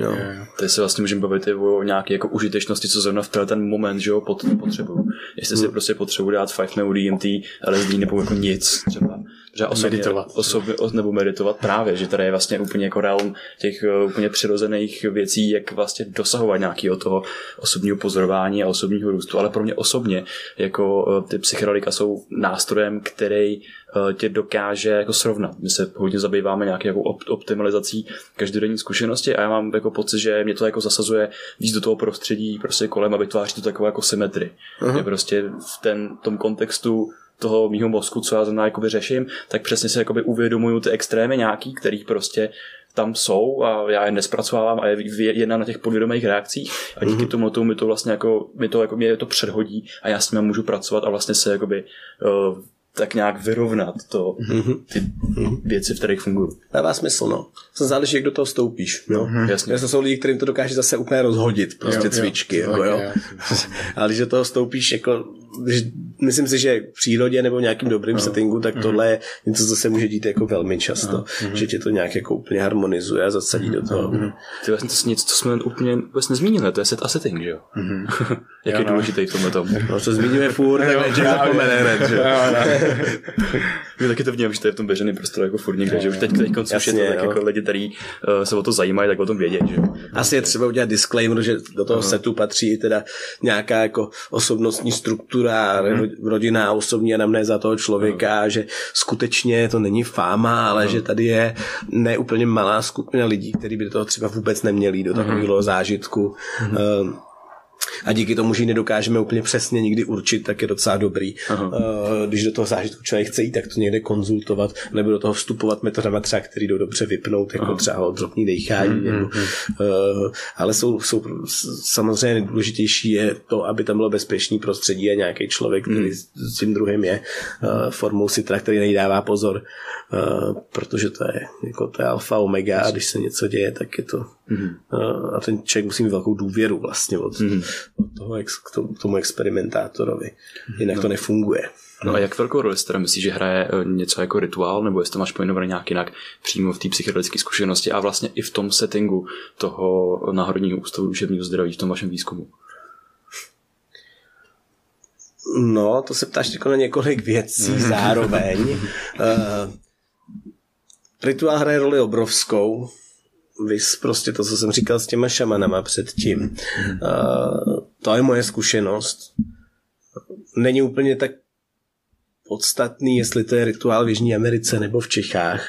Jo. Tady se vlastně můžeme bavit i o nějaké jako užitečnosti, co zrovna v tenhle ten moment, že jo, pot, potřebuju. Jestli si prostě potřebuji dát 5 nebo DMT, LSD nebo jako nic třeba. Že osobně, Meditovat. Osobně, nebo meditovat právě, že tady je vlastně úplně jako realm těch eh, úplně přirozených věcí, jak vlastně dosahovat nějakého toho osobního pozorování a osobního růstu. Ale pro mě osobně jako eh, ty psychedelika jsou nástrojem, který eh, tě dokáže jako srovnat. My se hodně zabýváme nějakou jako op- optimalizací každodenní zkušenosti a já mám jako pocit, že mě to jako zasazuje víc do toho prostředí prostě kolem a vytváří to takovou jako symetrii. Uh-huh. prostě v ten, tom kontextu toho mýho mozku, co já zrovna jakoby řeším, tak přesně si jakoby uvědomuju ty extrémy nějaký, který prostě tam jsou a já je nespracovávám a je je- jednám na těch podvědomých reakcích. A díky tomu to mi to vlastně jako, mi to jako mě to předhodí a já s tím můžu pracovat a vlastně se jakoby uh, tak nějak vyrovnat to, ty věci, v kterých fungují. Dává smysl, no. To záleží, jak do toho stoupíš. No. Jasně. To jsou lidi, kterým to dokáže zase úplně rozhodit, prostě Jo, jo. cvičky. To Jako, jo. Ale když do toho stoupíš, jako, když, myslím si, že v přírodě nebo v nějakým dobrým No. settingu, tak Mhm. tohle je něco, co se může dít jako velmi často. Že tě to nějak jako úplně harmonizuje a zasadí do toho. Ty vlastně to je nic, co jsme úplně vůbec nezmínili, to je set a setting, že jo? Jak je Jo, no. důležitý v tomhle tom. No, to zmiňuje furt, tak ne, že zapomene že? jo. My taky to vnímám, že to je v tom běženém prostoru jako furt někde, že už teď, teď už je to tak jako lidi, kteří uh, se o to zajímají, tak o tom vědět, že? Asi je třeba udělat disclaimer, že do toho setu patří i teda nějaká jako osobnostní struktura, ro- rodinná osobní anamnéza toho člověka, že skutečně to není fáma, ale že tady je neúplně malá skupina lidí, kteří by do toho třeba vůbec neměli do takového zážitku. Ehm, a díky tomu, že ji nedokážeme úplně přesně nikdy určit, tak je docela dobrý. Uh, když do toho zážitku člověk chce jít, tak to někde konzultovat, nebo do toho vstupovat metodama třeba, který jdou dobře vypnout, jako třeba odropní dechání. Nebo, uh, ale jsou, jsou samozřejmě nejdůležitější je to, aby tam bylo bezpečný prostředí a nějaký člověk, který s s tím druhým je uh, formou sitra, který nejdává pozor, uh, protože to je, jako to je alfa omega a když se něco děje, tak je to uh, a ten člověk musí mít velkou důvěru vlastně od, od toho ex, k tomu, tomu experimentátorovi. Jinak to nefunguje. No a jak velkou roli si teda myslíš, že hraje eh, něco jako rituál, nebo jestli to máš pojmenované nějak jinak přímo v té psychedelické zkušenosti a vlastně i v tom settingu toho Národního ústavu duševního zdraví v tom vašem výzkumu? No, to se ptáš jako na několik věcí zároveň. uh, rituál hraje roli obrovskou. Vys prostě to, co jsem říkal s těma šamanama předtím. Uh, to je moje zkušenost. Není úplně tak podstatný, jestli to je rituál v Jižní Americe nebo v Čechách.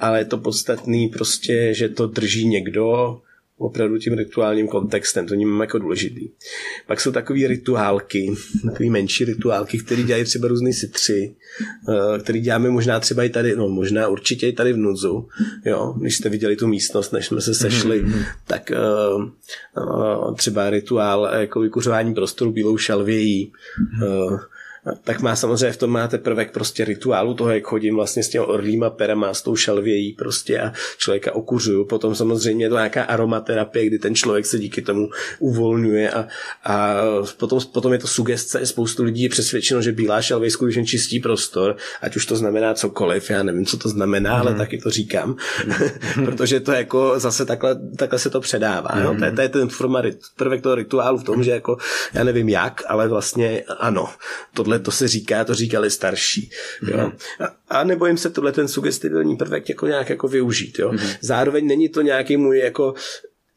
Ale je to podstatný prostě, že to drží někdo, opravdu tím rituálním kontextem, to mám jako důležitý. Pak jsou takové rituálky, takové menší rituálky, které dělají třeba různý sitři, eh, který děláme možná třeba i tady, no možná určitě i tady v Nudzu, jo, když jste viděli tu místnost, než jsme se sešli, mm-hmm. tak uh, třeba rituál jako vykuřování prostoru bílou šalvějí, mm-hmm. uh, tak má samozřejmě v tom máte prvek prostě rituálu toho, jak chodím vlastně s těmi orlýma perama, s tou šalvějí prostě a člověka okuřuju. Potom samozřejmě je to nějaká aromaterapie, kdy ten člověk se díky tomu uvolňuje a, a potom, potom je to sugestce. Spoustu lidí je přesvědčeno, že bílá šalvěj skutečně čistí prostor, ať už to znamená cokoliv, já nevím, co to znamená, mm. ale mhm. taky to říkám, mm. protože to jako zase takhle, takhle se to předává. Mm. No? To, je, to je ten forma, prvek toho rituálu v tom, že jako já nevím jak, ale vlastně ano, tohle tohle to se říká, to říkali starší. Jo. Mm-hmm. A, a nebo jim se tohle ten sugestibilní prvek jako nějak jako využít. Jo. Mm-hmm. Zároveň není to nějaký můj jako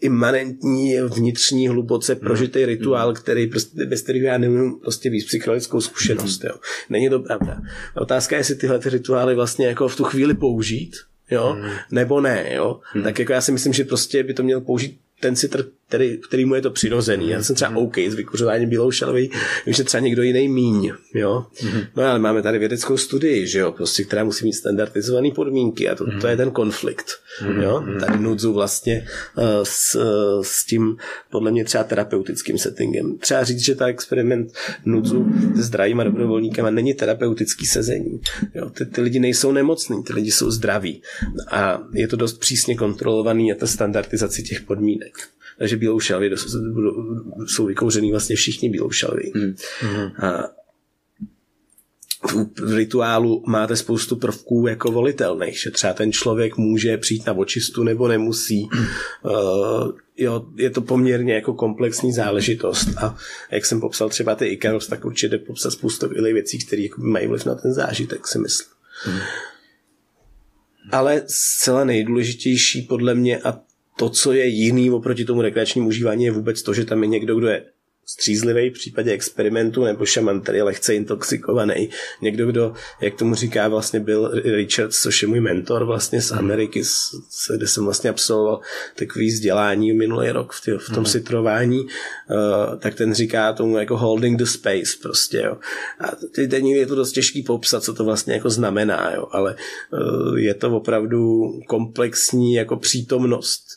imanentní, vnitřní, hluboce prožitý mm. rituál, který prostě, bez kterého já nemůžu prostě víc psychologickou zkušenost. Jo. Není to pravda. Otázka je, jestli tyhle ty rituály vlastně jako v tu chvíli použít, jo, mm. nebo ne, jo. Mm. Tak jako já si myslím, že prostě by to měl použít ten citr, který, který mu je to přirozený. Já jsem třeba mhm. OK s vykuřováním bílou šalví, vím, že třeba někdo jiný míň, jo. Mhm. No ale máme tady vědeckou studii, že jo, prostě, která musí mít standardizované podmínky a to, to je ten konflikt, mhm. jo. Tady nudzu vlastně uh, s, uh, s tím podle mě třeba terapeutickým settingem. Třeba říct, že ta experiment nudzu s zdravýma dobrovolníkama není terapeutický sezení. Jo. Ty, ty lidi nejsou nemocní, ty lidi jsou zdraví a je to dost přísně kontrolovaný a ta standardizace těch podmínek takže bílou šalvy jsou vykouřený vlastně všichni bílou šalvy. Mm. A v rituálu máte spoustu prvků jako volitelných, že třeba ten člověk může přijít na očistu nebo nemusí. Uh, jo, je to poměrně jako komplexní záležitost a jak jsem popsal třeba ty Ikaros, tak určitě popsat spoustu věcí, které jako mají vliv na ten zážitek, si myslím. Hmm. Ale zcela nejdůležitější podle mě, a to, co je jiný oproti tomu rekreačnímu užívání, je vůbec to, že tam je někdo, kdo je střízlivý v případě experimentu, nebo šaman, který je lehce intoxikovaný. Někdo, kdo, jak tomu říká, vlastně byl Richard, což je můj mentor vlastně z Ameriky, kde jsem vlastně absolvoval takový vzdělání minulý rok v, tý, v tom mm. citrování, uh, tak ten říká tomu jako holding the space prostě, jo. A teď je to dost těžký popsat, co to vlastně jako znamená, jo, ale uh, je to opravdu komplexní jako přítomnost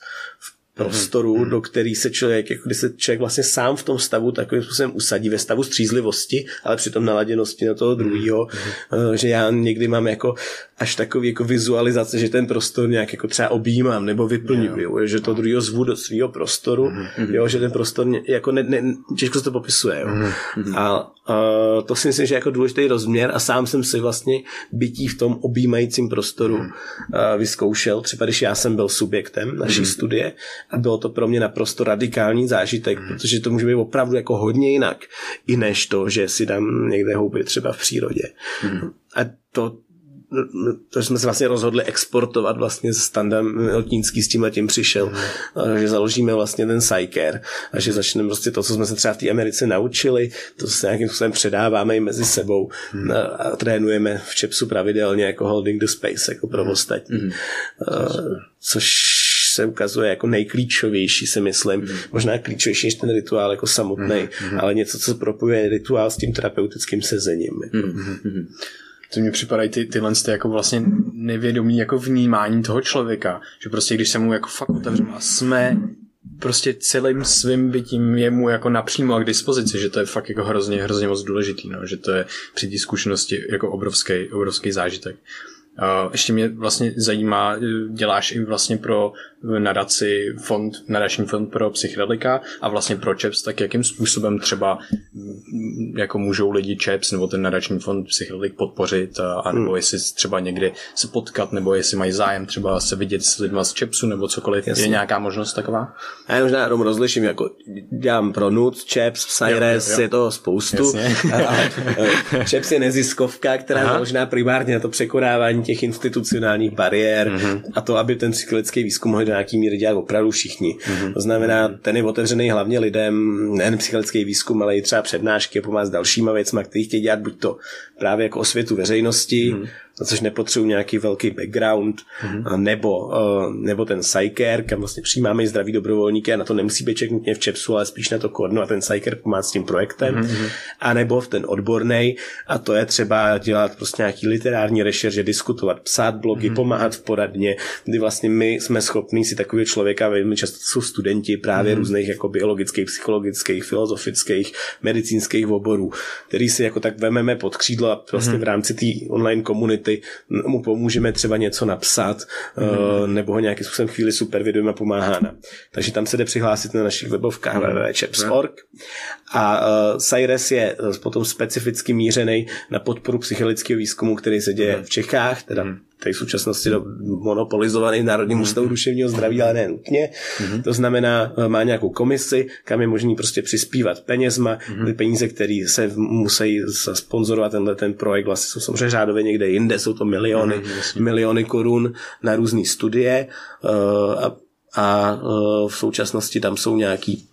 prostoru, mm-hmm. do který se člověk, jako kdy se člověk vlastně sám v tom stavu takovým způsobem usadí, ve stavu střízlivosti, ale přitom naladěnosti na toho druhého, mm-hmm. že já někdy mám jako až takový jako vizualizace, že ten prostor nějak jako třeba objímám nebo vyplňuju, jo. že to druhého zvu do svého prostoru, mm-hmm. jo, že ten prostor jako ne, ne, těžko se to popisuje. Jo. Mm-hmm. A, a to si myslím, že je jako důležitý rozměr a sám jsem si vlastně bytí v tom objímajícím prostoru mm-hmm. vyzkoušel, třeba když já jsem byl subjektem naší mm-hmm. studie a bylo to pro mě naprosto radikální zážitek, mm-hmm. protože to může být opravdu jako hodně jinak, i než to, že si dám někde houby třeba v přírodě. Mm-hmm. A to, to jsme se vlastně rozhodli exportovat vlastně s Standem Lotínský s tím letím přišel, mm. že založíme vlastně ten Psyker a že začneme prostě to, co jsme se třeba v té Americe naučili, to se nějakým způsobem předáváme i mezi sebou mm. a, a trénujeme v Čepsu pravidelně jako holding the space, jako pro ostatní. Mm. Uh, což se ukazuje jako nejklíčovější, si myslím. Mm. Možná klíčovější než ten rituál jako samotný, mm. ale něco, co propojuje rituál s tím terapeutickým sezením. Jako. Mm. To mi připadají ty, tyhle ty jako vlastně nevědomí jako vnímání toho člověka, že prostě když se mu jako fakt otevřeme a jsme prostě celým svým bytím je mu jako napřímo a k dispozici, že to je fakt jako hrozně, hrozně moc důležitý, no, že to je při té zkušenosti jako obrovský, obrovský zážitek. Ještě mě vlastně zajímá, děláš i vlastně pro nadaci fond, nadační fond pro psychedelika a vlastně pro ČEPS, tak jakým způsobem třeba jako můžou lidi ČEPS nebo ten nadační fond psychedelik podpořit a, a nebo hmm. jestli třeba někdy se potkat nebo jestli mají zájem třeba se vidět s lidma z ČEPSu nebo cokoliv. Jasně. Je nějaká možnost taková? Já možná jenom rozliším, jako dělám pro NUC, ČEPS, Psyres, je to spoustu. ČEPS je neziskovka, která je založená primárně na to překonávání těch institucionálních bariér mm-hmm. a to, aby ten psychologický výzkum mohli do nějaký míry dělat opravdu všichni. Mm-hmm. To znamená, ten je otevřený hlavně lidem, nejen psychologický výzkum, ale i třeba přednášky a pomáhat s dalšíma věcmi, které chtějí dělat buď to právě jako osvětu veřejnosti, mm-hmm na což nepotřebuji nějaký velký background, mm-hmm. nebo, uh, nebo ten psyker, kam vlastně přijímáme i zdraví dobrovolníky a na to nemusí být člověk nutně v ČEPSu, ale spíš na to koordinovat ten psyker pomáhat s tím projektem, mm-hmm. a nebo v ten odborný, a to je třeba dělat prostě nějaký literární rešerže, diskutovat, psát blogy, mm-hmm. pomáhat v poradně, kdy vlastně my jsme schopní si takového člověka, velmi často jsou studenti právě mm-hmm. různých jako biologických, psychologických, filozofických, medicínských oborů, který si jako tak vememe pod křídlo a vlastně mm-hmm. v rámci té online komunity mu pomůžeme třeba něco napsat mm-hmm. nebo ho nějakým způsobem chvíli supervidujeme a pomáhá nám. Takže tam se jde přihlásit na našich webovkách mm-hmm. www.chaps.org a uh, Cyrus je potom specificky mířený na podporu psychologického výzkumu, který se děje mm-hmm. v Čechách, teda mm-hmm tady v současnosti monopolizovaný Národním ústavu mm-hmm. duševního zdraví, ale ne nutně. Mm-hmm. To znamená, eh, má nějakou komisi, kam je možný prostě přispívat penězma, mm-hmm. peníze, které se musí sponzorovat tenhle ten projekt, vlastně jsou samozřejmě řádově někde jinde, jsou to miliony, mm-hmm, miliony korun na různé studie uh, a, a uh, v současnosti tam jsou nějaký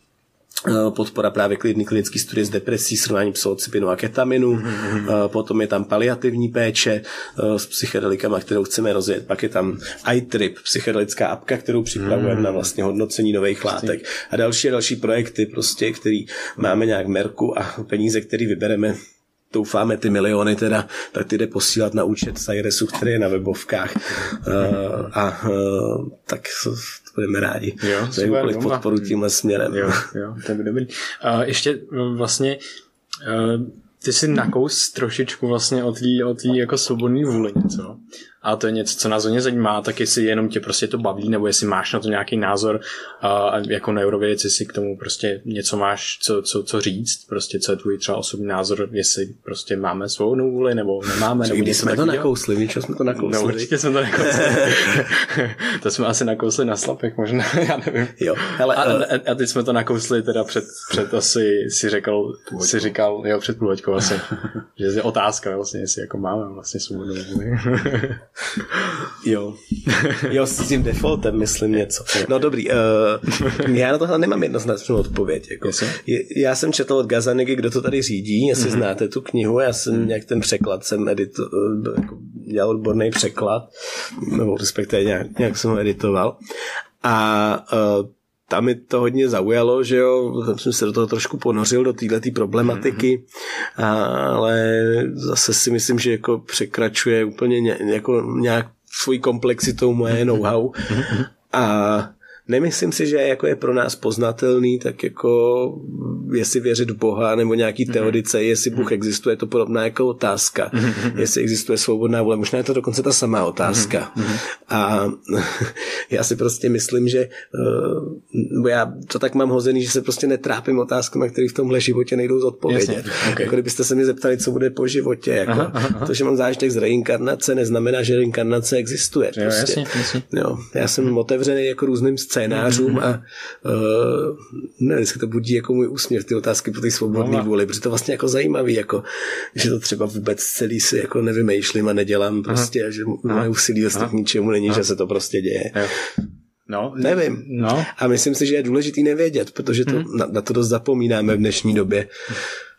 podpora právě klidný klinický studie s depresí, srovnání psilocybinu a ketaminu, mm-hmm. potom je tam paliativní péče eh, s psychedelikama, kterou chceme rozjet, pak je tam iTrip, psychedelická apka, kterou připravujeme mm-hmm. na vlastně hodnocení nových látek a další a další projekty, prostě, který máme nějak merku a peníze, které vybereme doufáme ty miliony teda, tak ty jde posílat na účet Cyresu, který je na webovkách. Uh, a uh, tak budeme rádi jo, za jakoukoliv podporu tímhle směrem. Jo, jo, to je dobrý. Uh, ještě vlastně uh, ty si nakous trošičku vlastně o té o tý jako svobodný vůli něco a to je něco, co nás hodně zajímá, tak jestli jenom tě prostě to baví, nebo jestli máš na to nějaký názor a jako neurovědec, jestli k tomu prostě něco máš, co, co, co říct, prostě co je tvůj třeba osobní názor, jestli prostě máme svou vůli, nebo nemáme. Nebo jsme to nakousli, víš, jsme to nakousli. No určitě jsme to nakousli. to jsme asi nakousli na slapek možná, já nevím. Jo, hele, a, a, a, teď jsme to nakousli teda před, před asi, si řekl, si říkal, jo, před půl asi, že je otázka vlastně, jestli jako máme vlastně svou vůli. Jo. Jo, s tím defaultem myslím něco. No dobrý, uh, já na tohle nemám jednoznačnou odpověď. Jako. Já jsem četl od Gazanigy, kdo to tady řídí, jestli mm-hmm. znáte tu knihu, já jsem mm. nějak ten překlad jsem edito, eh, jako dělal odborný překlad, nebo respektive nějak, nějak jsem ho editoval. A uh, tam mi to hodně zaujalo, že jo, tam jsem se do toho trošku ponořil, do této problematiky, mm-hmm. ale zase si myslím, že jako překračuje úplně ně, jako nějak svojí komplexitou moje know-how mm-hmm. a nemyslím si, že jako je pro nás poznatelný, tak jako jestli věřit v Boha nebo nějaký mm-hmm. teorice, jestli Bůh mhm. existuje, je to podobná jako otázka. Mm-hmm. Jestli existuje svobodná vůle, možná je to dokonce ta samá otázka. Mm-hmm. A já si prostě myslím, že uh, já to tak mám hozený, že se prostě netrápím otázkami, které v tomhle životě nejdou zodpovědět. Okay. Jako kdybyste se mi zeptali, co bude po životě. Jako, aha, aha. To, že mám zážitek z reinkarnace, neznamená, že reinkarnace existuje. Jo, prostě. jasně, jasně. Jo, já jsem otevřený jako různým scénářům a uh, ne, vždycky to budí jako můj úsměv, ty otázky po té svobodné no, vůli, protože to vlastně jako zajímavý, jako, že to třeba vůbec celý si jako nevymýšlím a nedělám prostě, Aha. a že moje úsilí vlastně k ničemu není, Aha. že se to prostě děje. Jo. No, nevím. No. A myslím si, že je důležitý nevědět, protože to, hmm. na, na to dost zapomínáme v dnešní době.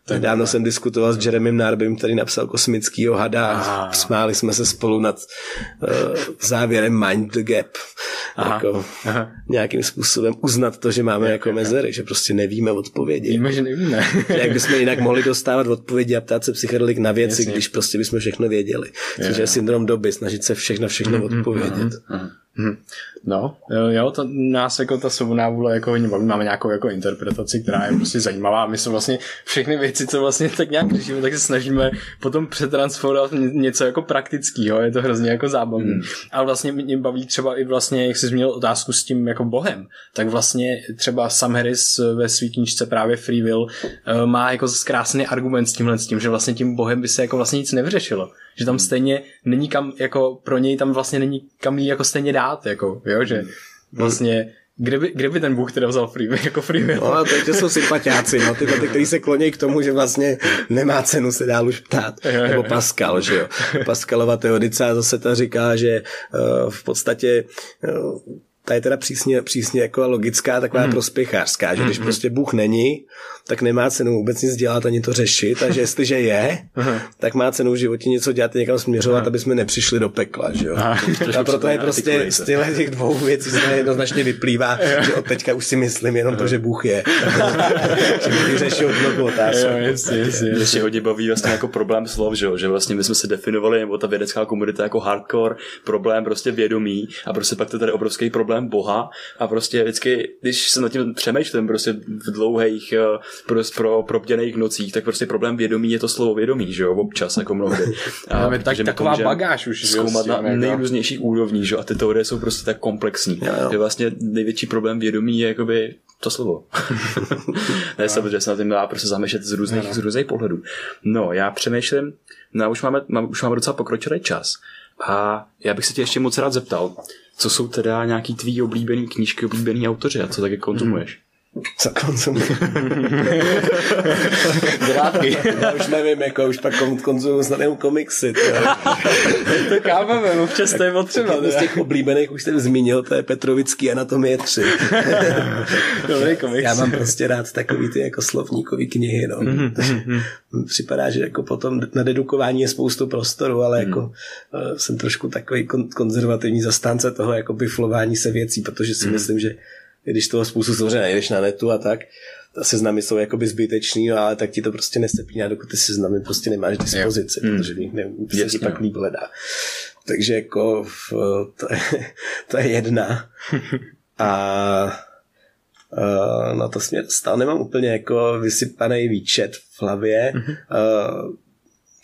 Tak Dávno jsem diskutoval s Jeremym Narbym, který napsal kosmický hada a smáli jsme se spolu nad uh, závěrem Mind the Gap. Aha. Jako Aha. nějakým způsobem uznat to, že máme jako mezery, že prostě nevíme odpovědi. Víme, že nevíme. Jak bychom jinak mohli dostávat odpovědi a ptát se psychedelik na věci, Jasně. když prostě bychom všechno věděli. Což je syndrom doby, snažit se všechno, všechno mm-hmm. odpovědět. Mm-hmm. Hmm. No, jo, to nás jako ta svobodná vůle jako hodně baví, máme nějakou jako interpretaci, která je prostě zajímavá. My jsme vlastně všechny věci, co vlastně tak nějak řešíme, tak se snažíme potom přetransformovat něco jako praktického, je to hrozně jako zábavný. Hmm. A vlastně mě baví třeba i vlastně, jak jsi zmínil otázku s tím jako bohem, tak vlastně třeba Sam Harris ve své knížce právě Free Will eh, má jako krásný argument s tímhle s tím, že vlastně tím bohem by se jako vlastně nic nevyřešilo že tam stejně není kam, jako pro něj tam vlastně není kam jí jako stejně dát, jako, jo, že hmm. vlastně kde by, kde by ten Bůh teda vzal free, jako free will? No, to jsou sympatiáci, no, ty, ty, kteří se kloní k tomu, že vlastně nemá cenu se dál už ptát. Nebo Pascal, že jo. Pascalova teorice zase ta říká, že uh, v podstatě uh, ta je teda přísně, přísně jako logická, taková hmm. prospěchářská, že když prostě Bůh není, tak nemá cenu vůbec nic dělat ani to řešit, a že jestliže je, tak má cenu v životě něco dělat, někam směřovat, aby jsme nepřišli do pekla, že jo. A proto je prostě z těch dvou věcí se jednoznačně vyplývá, že od teďka už si myslím jenom to, že Bůh je. že bych vyřešil mnoho otázku. Mě se hodně baví vlastně jako problém slov, že, že vlastně my jsme se definovali, nebo ta vědecká komunita jako hardcore problém prostě vědomí a prostě pak to tady obrovský problém Boha a prostě vždycky, když se nad tím přemýšlím prostě v dlouhých pro, pro probděných nocích, tak prostě problém vědomí je to slovo vědomí, že jo, občas jako mnohdy. A, a tak, taková bagáž už, zkoumat na jako- nejrůznějších úrovních, že jo, a ty teorie jsou prostě tak komplexní. Jo, jo. Že vlastně největší problém vědomí je jakoby to slovo. ne, samozřejmě se na tím dá prostě zamešet z různých, no, no. z různých pohledů. No, já přemýšlím, no, už máme, máme, už máme docela pokročilý čas. A já bych se tě ještě moc rád zeptal, co jsou teda nějaký tvý oblíbený knížky, oblíbený autoři a co taky konzumuješ? Co konzumuji? Látky. Já už nevím, jako už pak konzumuji snad jenom komiksy. to kámeme, občas to je potřeba. Z těch oblíbených už jsem zmínil, to je Petrovický Anatomie 3. Dobrý komiks. Já mám prostě rád takový ty jako slovníkový knihy. No. Mm-hmm. Připadá, že jako potom na dedukování je spoustu prostoru, ale jako mm. jsem trošku takový kon- konzervativní zastánce toho jako biflování se věcí, protože si mm. myslím, že když toho spoustu samozřejmě najdeš na netu a tak, ta seznamy jsou jakoby zbytečný, no, ale tak ti to prostě nesepíná, dokud ty seznamy prostě nemáš dispozici, jo. Hmm. protože nich ne, se ti pak líp hledá. Takže jako to je, to je jedna. A uh, na to směr stále nemám úplně jako vysypaný výčet v hlavě. Uh,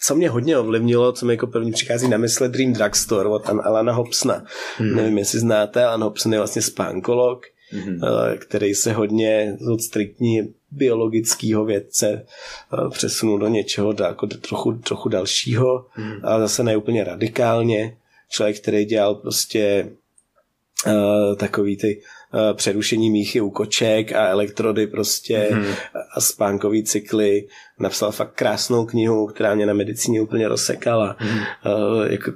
co mě hodně ovlivnilo, co mi jako první přichází na mysle Dream Drugstore od Alana Hobsona. Hmm. Nevím, jestli znáte, Alan Hobson je vlastně spánkolog, mm-hmm. který se hodně od striktní biologického vědce eh, přesunul do něčeho jako trochu, trochu dalšího, mm-hmm. ale zase ne úplně radikálně. Člověk, který dělal prostě uh, takový ty uh, přerušení míchy u koček a elektrody prostě mm-hmm. a spánkový cykly. Napsal fakt krásnou knihu, která mě na medicíně úplně rozsekala. Mm-hmm. Uh, jako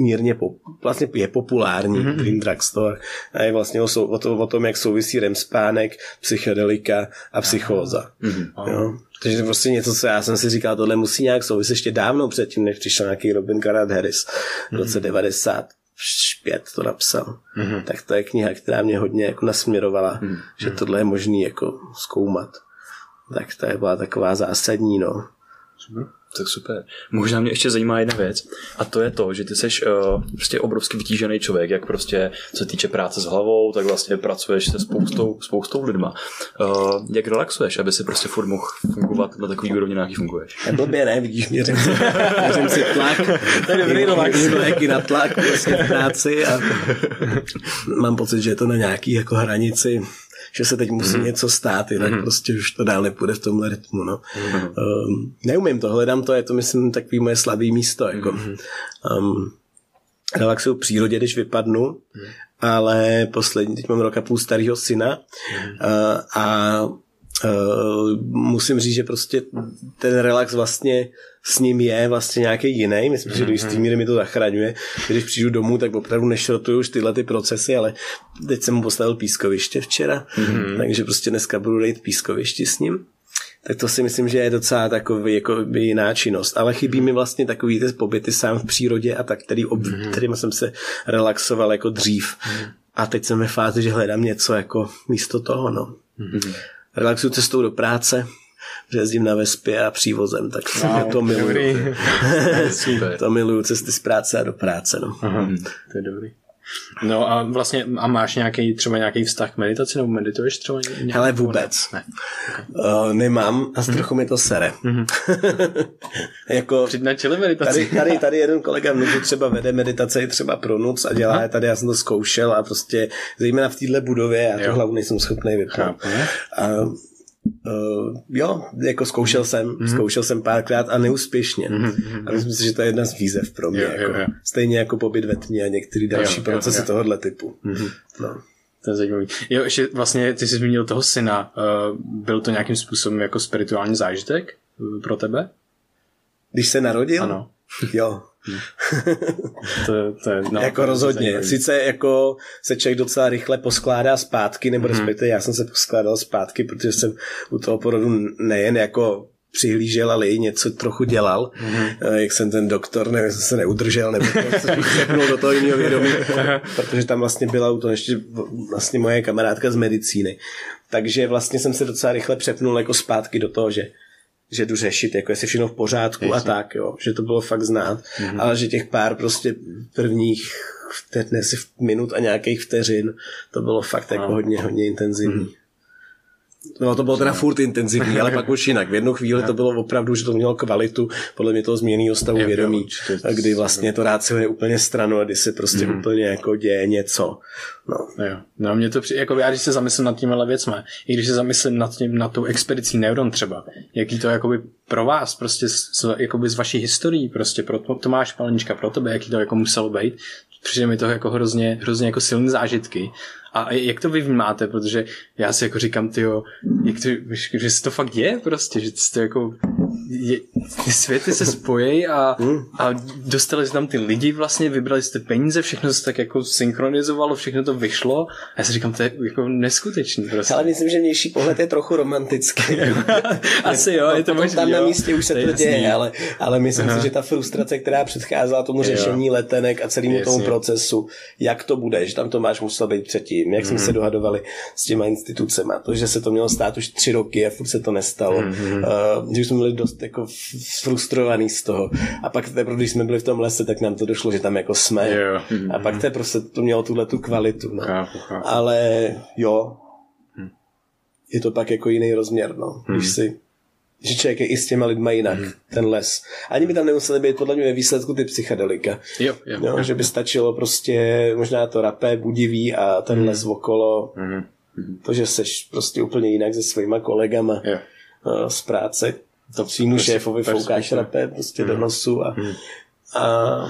mírně pop, vlastně je populární mm-hmm. Dream Drugstore a je vlastně o, o, to, o tom, jak souvisí REM spánek, psychedelika a psychóza. Mm-hmm. Jo? Takže prostě něco, co já jsem si říkal, tohle musí nějak souviset ještě dávno předtím, než přišel nějaký Robin Garrett Harris v roce mm-hmm. 90 pět to napsal. Mm-hmm. Tak to je kniha, která mě hodně jako nasměrovala, mm-hmm. že tohle je možný jako zkoumat. Tak to je byla taková zásadní, no. Super. Tak super. Možná mě ještě zajímá jedna věc a to je to, že ty jsi uh, prostě obrovsky vytížený člověk, jak prostě co se týče práce s hlavou, tak vlastně pracuješ se spoustou, spoustou lidma. Uh, jak relaxuješ, aby si prostě furt mohl fungovat na takový úrovni, na jaký funguješ? Blbě ne, vidíš, měřím si, měřím si tlak. To je dobrý relax. Jaký na tlak prostě v práci a mám pocit, že je to na nějaký jako hranici že se teď musí mm-hmm. něco stát, jinak mm-hmm. prostě už to dál nepůjde v tomhle rytmu. No. Mm-hmm. Um, neumím to, hledám to, je to myslím takový moje slabý místo. Jako. Mm-hmm. Um, relaxuju v přírodě, když vypadnu, mm-hmm. ale poslední, teď mám rok a půl starého syna mm-hmm. uh, a Uh, musím říct, že prostě ten relax vlastně s ním je vlastně nějaký jiný. Myslím, že do jistý míry mi to zachraňuje. Když přijdu domů, tak opravdu nešrotuju už tyhle ty procesy, ale teď jsem mu postavil pískoviště včera, mm-hmm. takže prostě dneska budu dejt pískovišti s ním. Tak to si myslím, že je docela takový jako by jiná činnost. Ale chybí mi vlastně takový ty pobyty sám v přírodě a tak, který, ob, mm-hmm. kterým jsem se relaxoval jako dřív. Mm-hmm. A teď jsem ve fázi, že hledám něco jako místo toho. No. Mm-hmm relaxuju cestou do práce, že jezdím na Vespě a přívozem, tak wow, to miluju. to miluju cesty z práce a do práce. No. Aha, to je dobrý. No a vlastně a máš nějaký třeba nějaký vztah k meditaci nebo medituješ třeba? Nějaký Hele vůbec. Ne. Uh, nemám a trochu mi to sere. Mm-hmm. jako, na meditaci. Tady, tady, tady jeden kolega mě třeba vede meditace třeba pro noc a dělá je tady, já jsem to zkoušel a prostě zejména v téhle budově já tu hlavu nejsem schopný vypnout. A Uh, jo, jako zkoušel jsem, mm-hmm. zkoušel jsem párkrát a neúspěšně. Mm-hmm. A myslím si, že to je jedna z výzev pro mě. Jo, jako. jo, jo. Stejně jako pobyt ve tmě a některé další jo, procesy jo, jo. tohohle typu. Mm-hmm. No. To je zajímavý. Jo, ještě vlastně ty jsi zmínil toho syna. Uh, byl to nějakým způsobem jako spirituální zážitek uh, pro tebe? Když se narodil? Ano. Jo. To, to je, no, jako rozhodně. zajímavý. Sice jako se člověk docela rychle poskládá zpátky, nebo Mhm. respektive já jsem se poskládal zpátky, protože jsem u toho porodu nejen jako přihlížel, ale i něco trochu dělal. Mhm. Mm-hmm. Jak jsem ten doktor, nevím, jsem se neudržel, nebo jsem přepnul do toho jiného vědomí, protože tam vlastně byla u toho ještě vlastně moje kamarádka z medicíny. Takže vlastně jsem se docela rychle přepnul jako zpátky do toho, že že jdu řešit, jako jestli všechno v pořádku a tak, jo, že to bylo fakt znát, mm-hmm. ale že těch pár prostě prvních vteřin, minut a nějakých vteřin, to bylo fakt jako hodně, hodně intenzivní. Mm-hmm. No to bylo teda furt intenzivní, ale pak už jinak. V jednu chvíli to bylo opravdu, že to mělo kvalitu podle mě toho změněného stavu jo, vědomí, určitě. kdy vlastně to rád je úplně stranu a kdy se prostě mm. úplně jako děje něco. No. Jo. No mě to při, jako já když se zamyslím nad těmihle věcma, i když se zamyslím nad, tím, nad tou expedicí Neuron třeba, jaký to jakoby pro vás, prostě z, jakoby z vaší historií, prostě pro Tomáš Palenička, pro tebe, jaký to jako muselo být, přijde mi to jako hrozně, hrozně jako silné zážitky. A jak to vy vnímáte, protože já si jako říkám, tyjo, jak to, že se to fakt je prostě, že to jako je, ty světy se spojí a, a dostali jste tam ty lidi vlastně, vybrali jste peníze, všechno se tak jako synchronizovalo, všechno to vyšlo. A já si říkám, to je jako neskutečný prostě. Ale myslím, že vnější pohled je trochu romantický. Asi jo, je to možný, tam na jo. místě už se To to děje, jasný. ale, ale myslím si, že ta frustrace, která předcházela tomu řešení letenek a celému tomu procesu, jak to bude, že tam Tomáš musel být předtím, jak jsme Mhm. se dohadovali s těma institucema, to, že se to mělo stát už tři roky a furt se to nestalo, Mhm. uh, že jsme byli dost jako frustrovaný z toho. A pak teprve, když jsme byli v tom lese, tak nám to došlo, že tam jako jsme. Jo. A pak to prostě to mělo tuhle tu kvalitu. No. Chápu, chápu. Ale jo, je to pak jako jiný rozměr, no. Když si že člověk je i s těma lidma jinak, Hm. ten les. Ani by tam nemuseli být podle mě ve výsledku ty psychedelika. Jo, jo. Jo, že by stačilo prostě možná to rapé, budivý a ten les okolo. Mhm. To, že seš prostě úplně jinak se svýma kolegama Jo. uh, z práce. To svýmu šéfovi foukáš rapé prostě do nosu a, a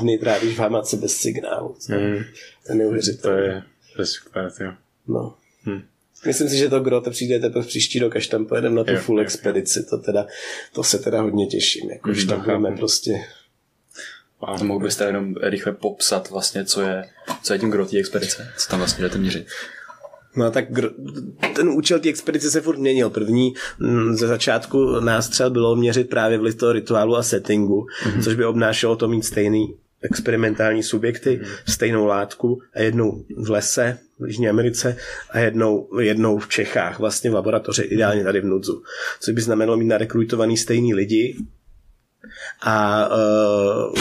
dny trávíš v hamace bez signálu. Mhm. To je neuvěřitelné. To je, to je super, jo. No. Hm. Myslím si, že to gro to přijde teprve příští rok, až tam pojedeme na tu Jo, full jo, expedici. To, teda, to se teda hodně těším. Jako, že Mhm, tam budeme chápu. prostě... A mohl byste jenom rychle popsat vlastně, co je, co je tím gro té expedice? Co tam vlastně jdete měřit? No tak gro, ten účel té expedice se furt měnil. První mm, ze začátku nástřel bylo měřit právě vliv toho rituálu a settingu, mm-hmm. což by obnášelo to mít stejný experimentální subjekty, stejnou látku a jednou v lese v Jižní Americe a jednou, jednou v Čechách, vlastně v laboratoři, ideálně tady v Nudzu. Což by znamenalo mít narekrutovaný stejný lidi a uh,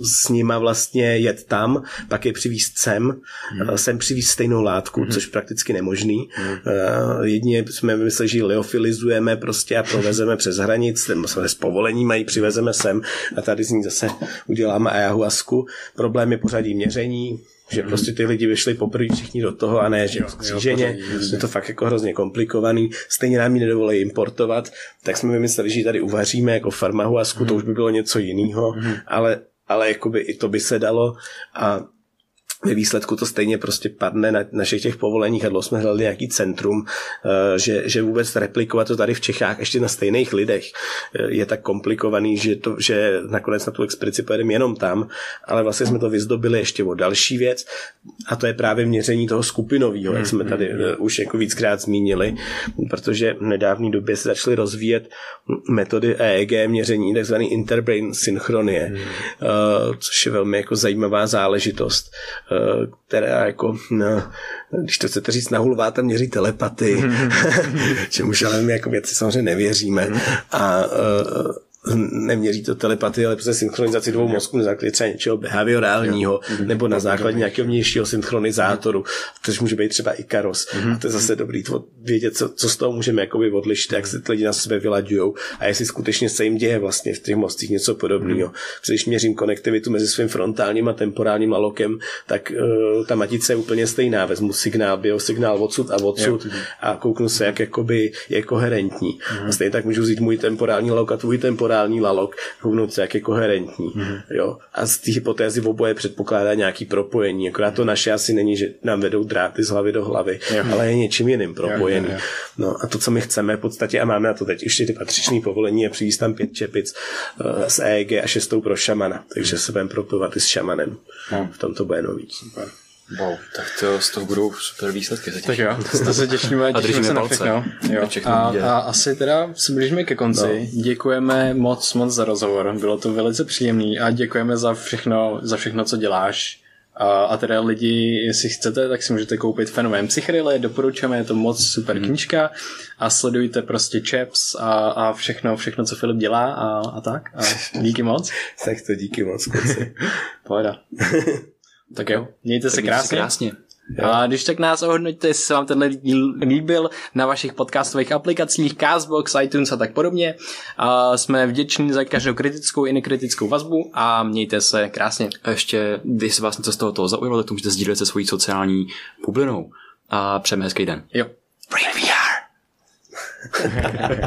s nima vlastně jet tam, pak je přivízt sem, hmm. sem přivízt stejnou látku, hmm. což prakticky nemožný. Hmm. Uh, jedině jsme vymysleli, že leofilizujeme prostě a provezeme přes hranic, ten s povolením mají, přivezeme sem a tady z ní zase uděláme ayahuasku. Problém je pořadí měření, že prostě ty lidi vyšli poprvé všichni do toho a ne, že kříženě, je to fakt jako hrozně komplikovaný, stejně nám ji nedovolí importovat, tak jsme vymysleli, že ji tady uvaříme jako farmahuasku, to už by bylo něco jiného, ale, ale jakoby i to by se dalo a ve výsledku to stejně prostě padne na našich těch povoleních. A dlouho jsme hledali nějaký centrum, eh, že, že vůbec replikovat to tady v Čechách ještě na stejných lidech eh, je tak komplikovaný, že, to, že nakonec na tu expedici pojedeme jenom tam, ale vlastně jsme to vyzdobili ještě o další věc a to je právě měření toho skupinového, jak jsme tady eh, už jako víckrát zmínili, protože v nedávné době se začaly rozvíjet metody EEG měření, takzvaný interbrain synchronie, eh, což je velmi jako zajímavá záležitost která jako, no, když to chcete říct, nahulvá tam měří telepaty, čemuž ale my jako věci samozřejmě nevěříme. A uh, neměří to telepatii, ale prostě synchronizaci dvou mozků na základě třeba něčeho behaviorálního nebo na základě nějakého vnějšího synchronizátoru, což může být třeba i karos. A to je zase dobrý to vědět, co, co z toho můžeme jakoby odlišit, jak se ty lidi na sebe vylaďují a jestli skutečně se jim děje vlastně v těch mozcích něco podobného. Protože když měřím konektivitu mezi svým frontálním a temporálním lalokem, tak uh, ta matice je úplně stejná. Vezmu signál, biosignál odsud a odsud a kouknu se, jak jakoby je koherentní. A stejně tak můžu vzít můj temporální lalok a tvůj temporální morální lalok, kouknout se, jak je koherentní. Mm-hmm. Jo? A z té hypotézy oboje předpokládá nějaký propojení. Akorát to naše asi není, že nám vedou dráty z hlavy do hlavy, jo. ale je něčím jiným propojený. Jo. No a to, co my chceme v podstatě, a máme na to teď ještě ty patřičné povolení, je přivést tam pět čepic uh, z EEG a šestou pro šamana. Takže se budeme propojovat i s šamanem. No. V tom to bude nový. Super. Wow, tak to z toho budou super výsledky. Tak jo, to se těšíme, a těšíme se palce. na všechno. Jo. A, a, asi teda se blížíme ke konci. No. Děkujeme moc, moc za rozhovor. Bylo to velice příjemný a děkujeme za všechno, za všechno, co děláš. A, a teda lidi, jestli chcete, tak si můžete koupit fenomén psychedelie, doporučujeme, je to moc super mm. knížka a sledujte prostě Chaps a, a všechno, všechno, co Filip dělá a, a tak. A díky moc. tak to díky moc, kluci. Pohoda. Tak jo, mějte tak se krásně. krásně. Jo. A když tak nás ohodnoťte, jestli se vám tenhle díl líbil na vašich podcastových aplikacích, Castbox, iTunes a tak podobně. A jsme vděční za každou kritickou i nekritickou vazbu a mějte se krásně. A ještě, když se vás něco z toho, toho zaujalo, tak to můžete sdílet se svojí sociální bublinou. A přejeme hezký den. Jo. Brain VR.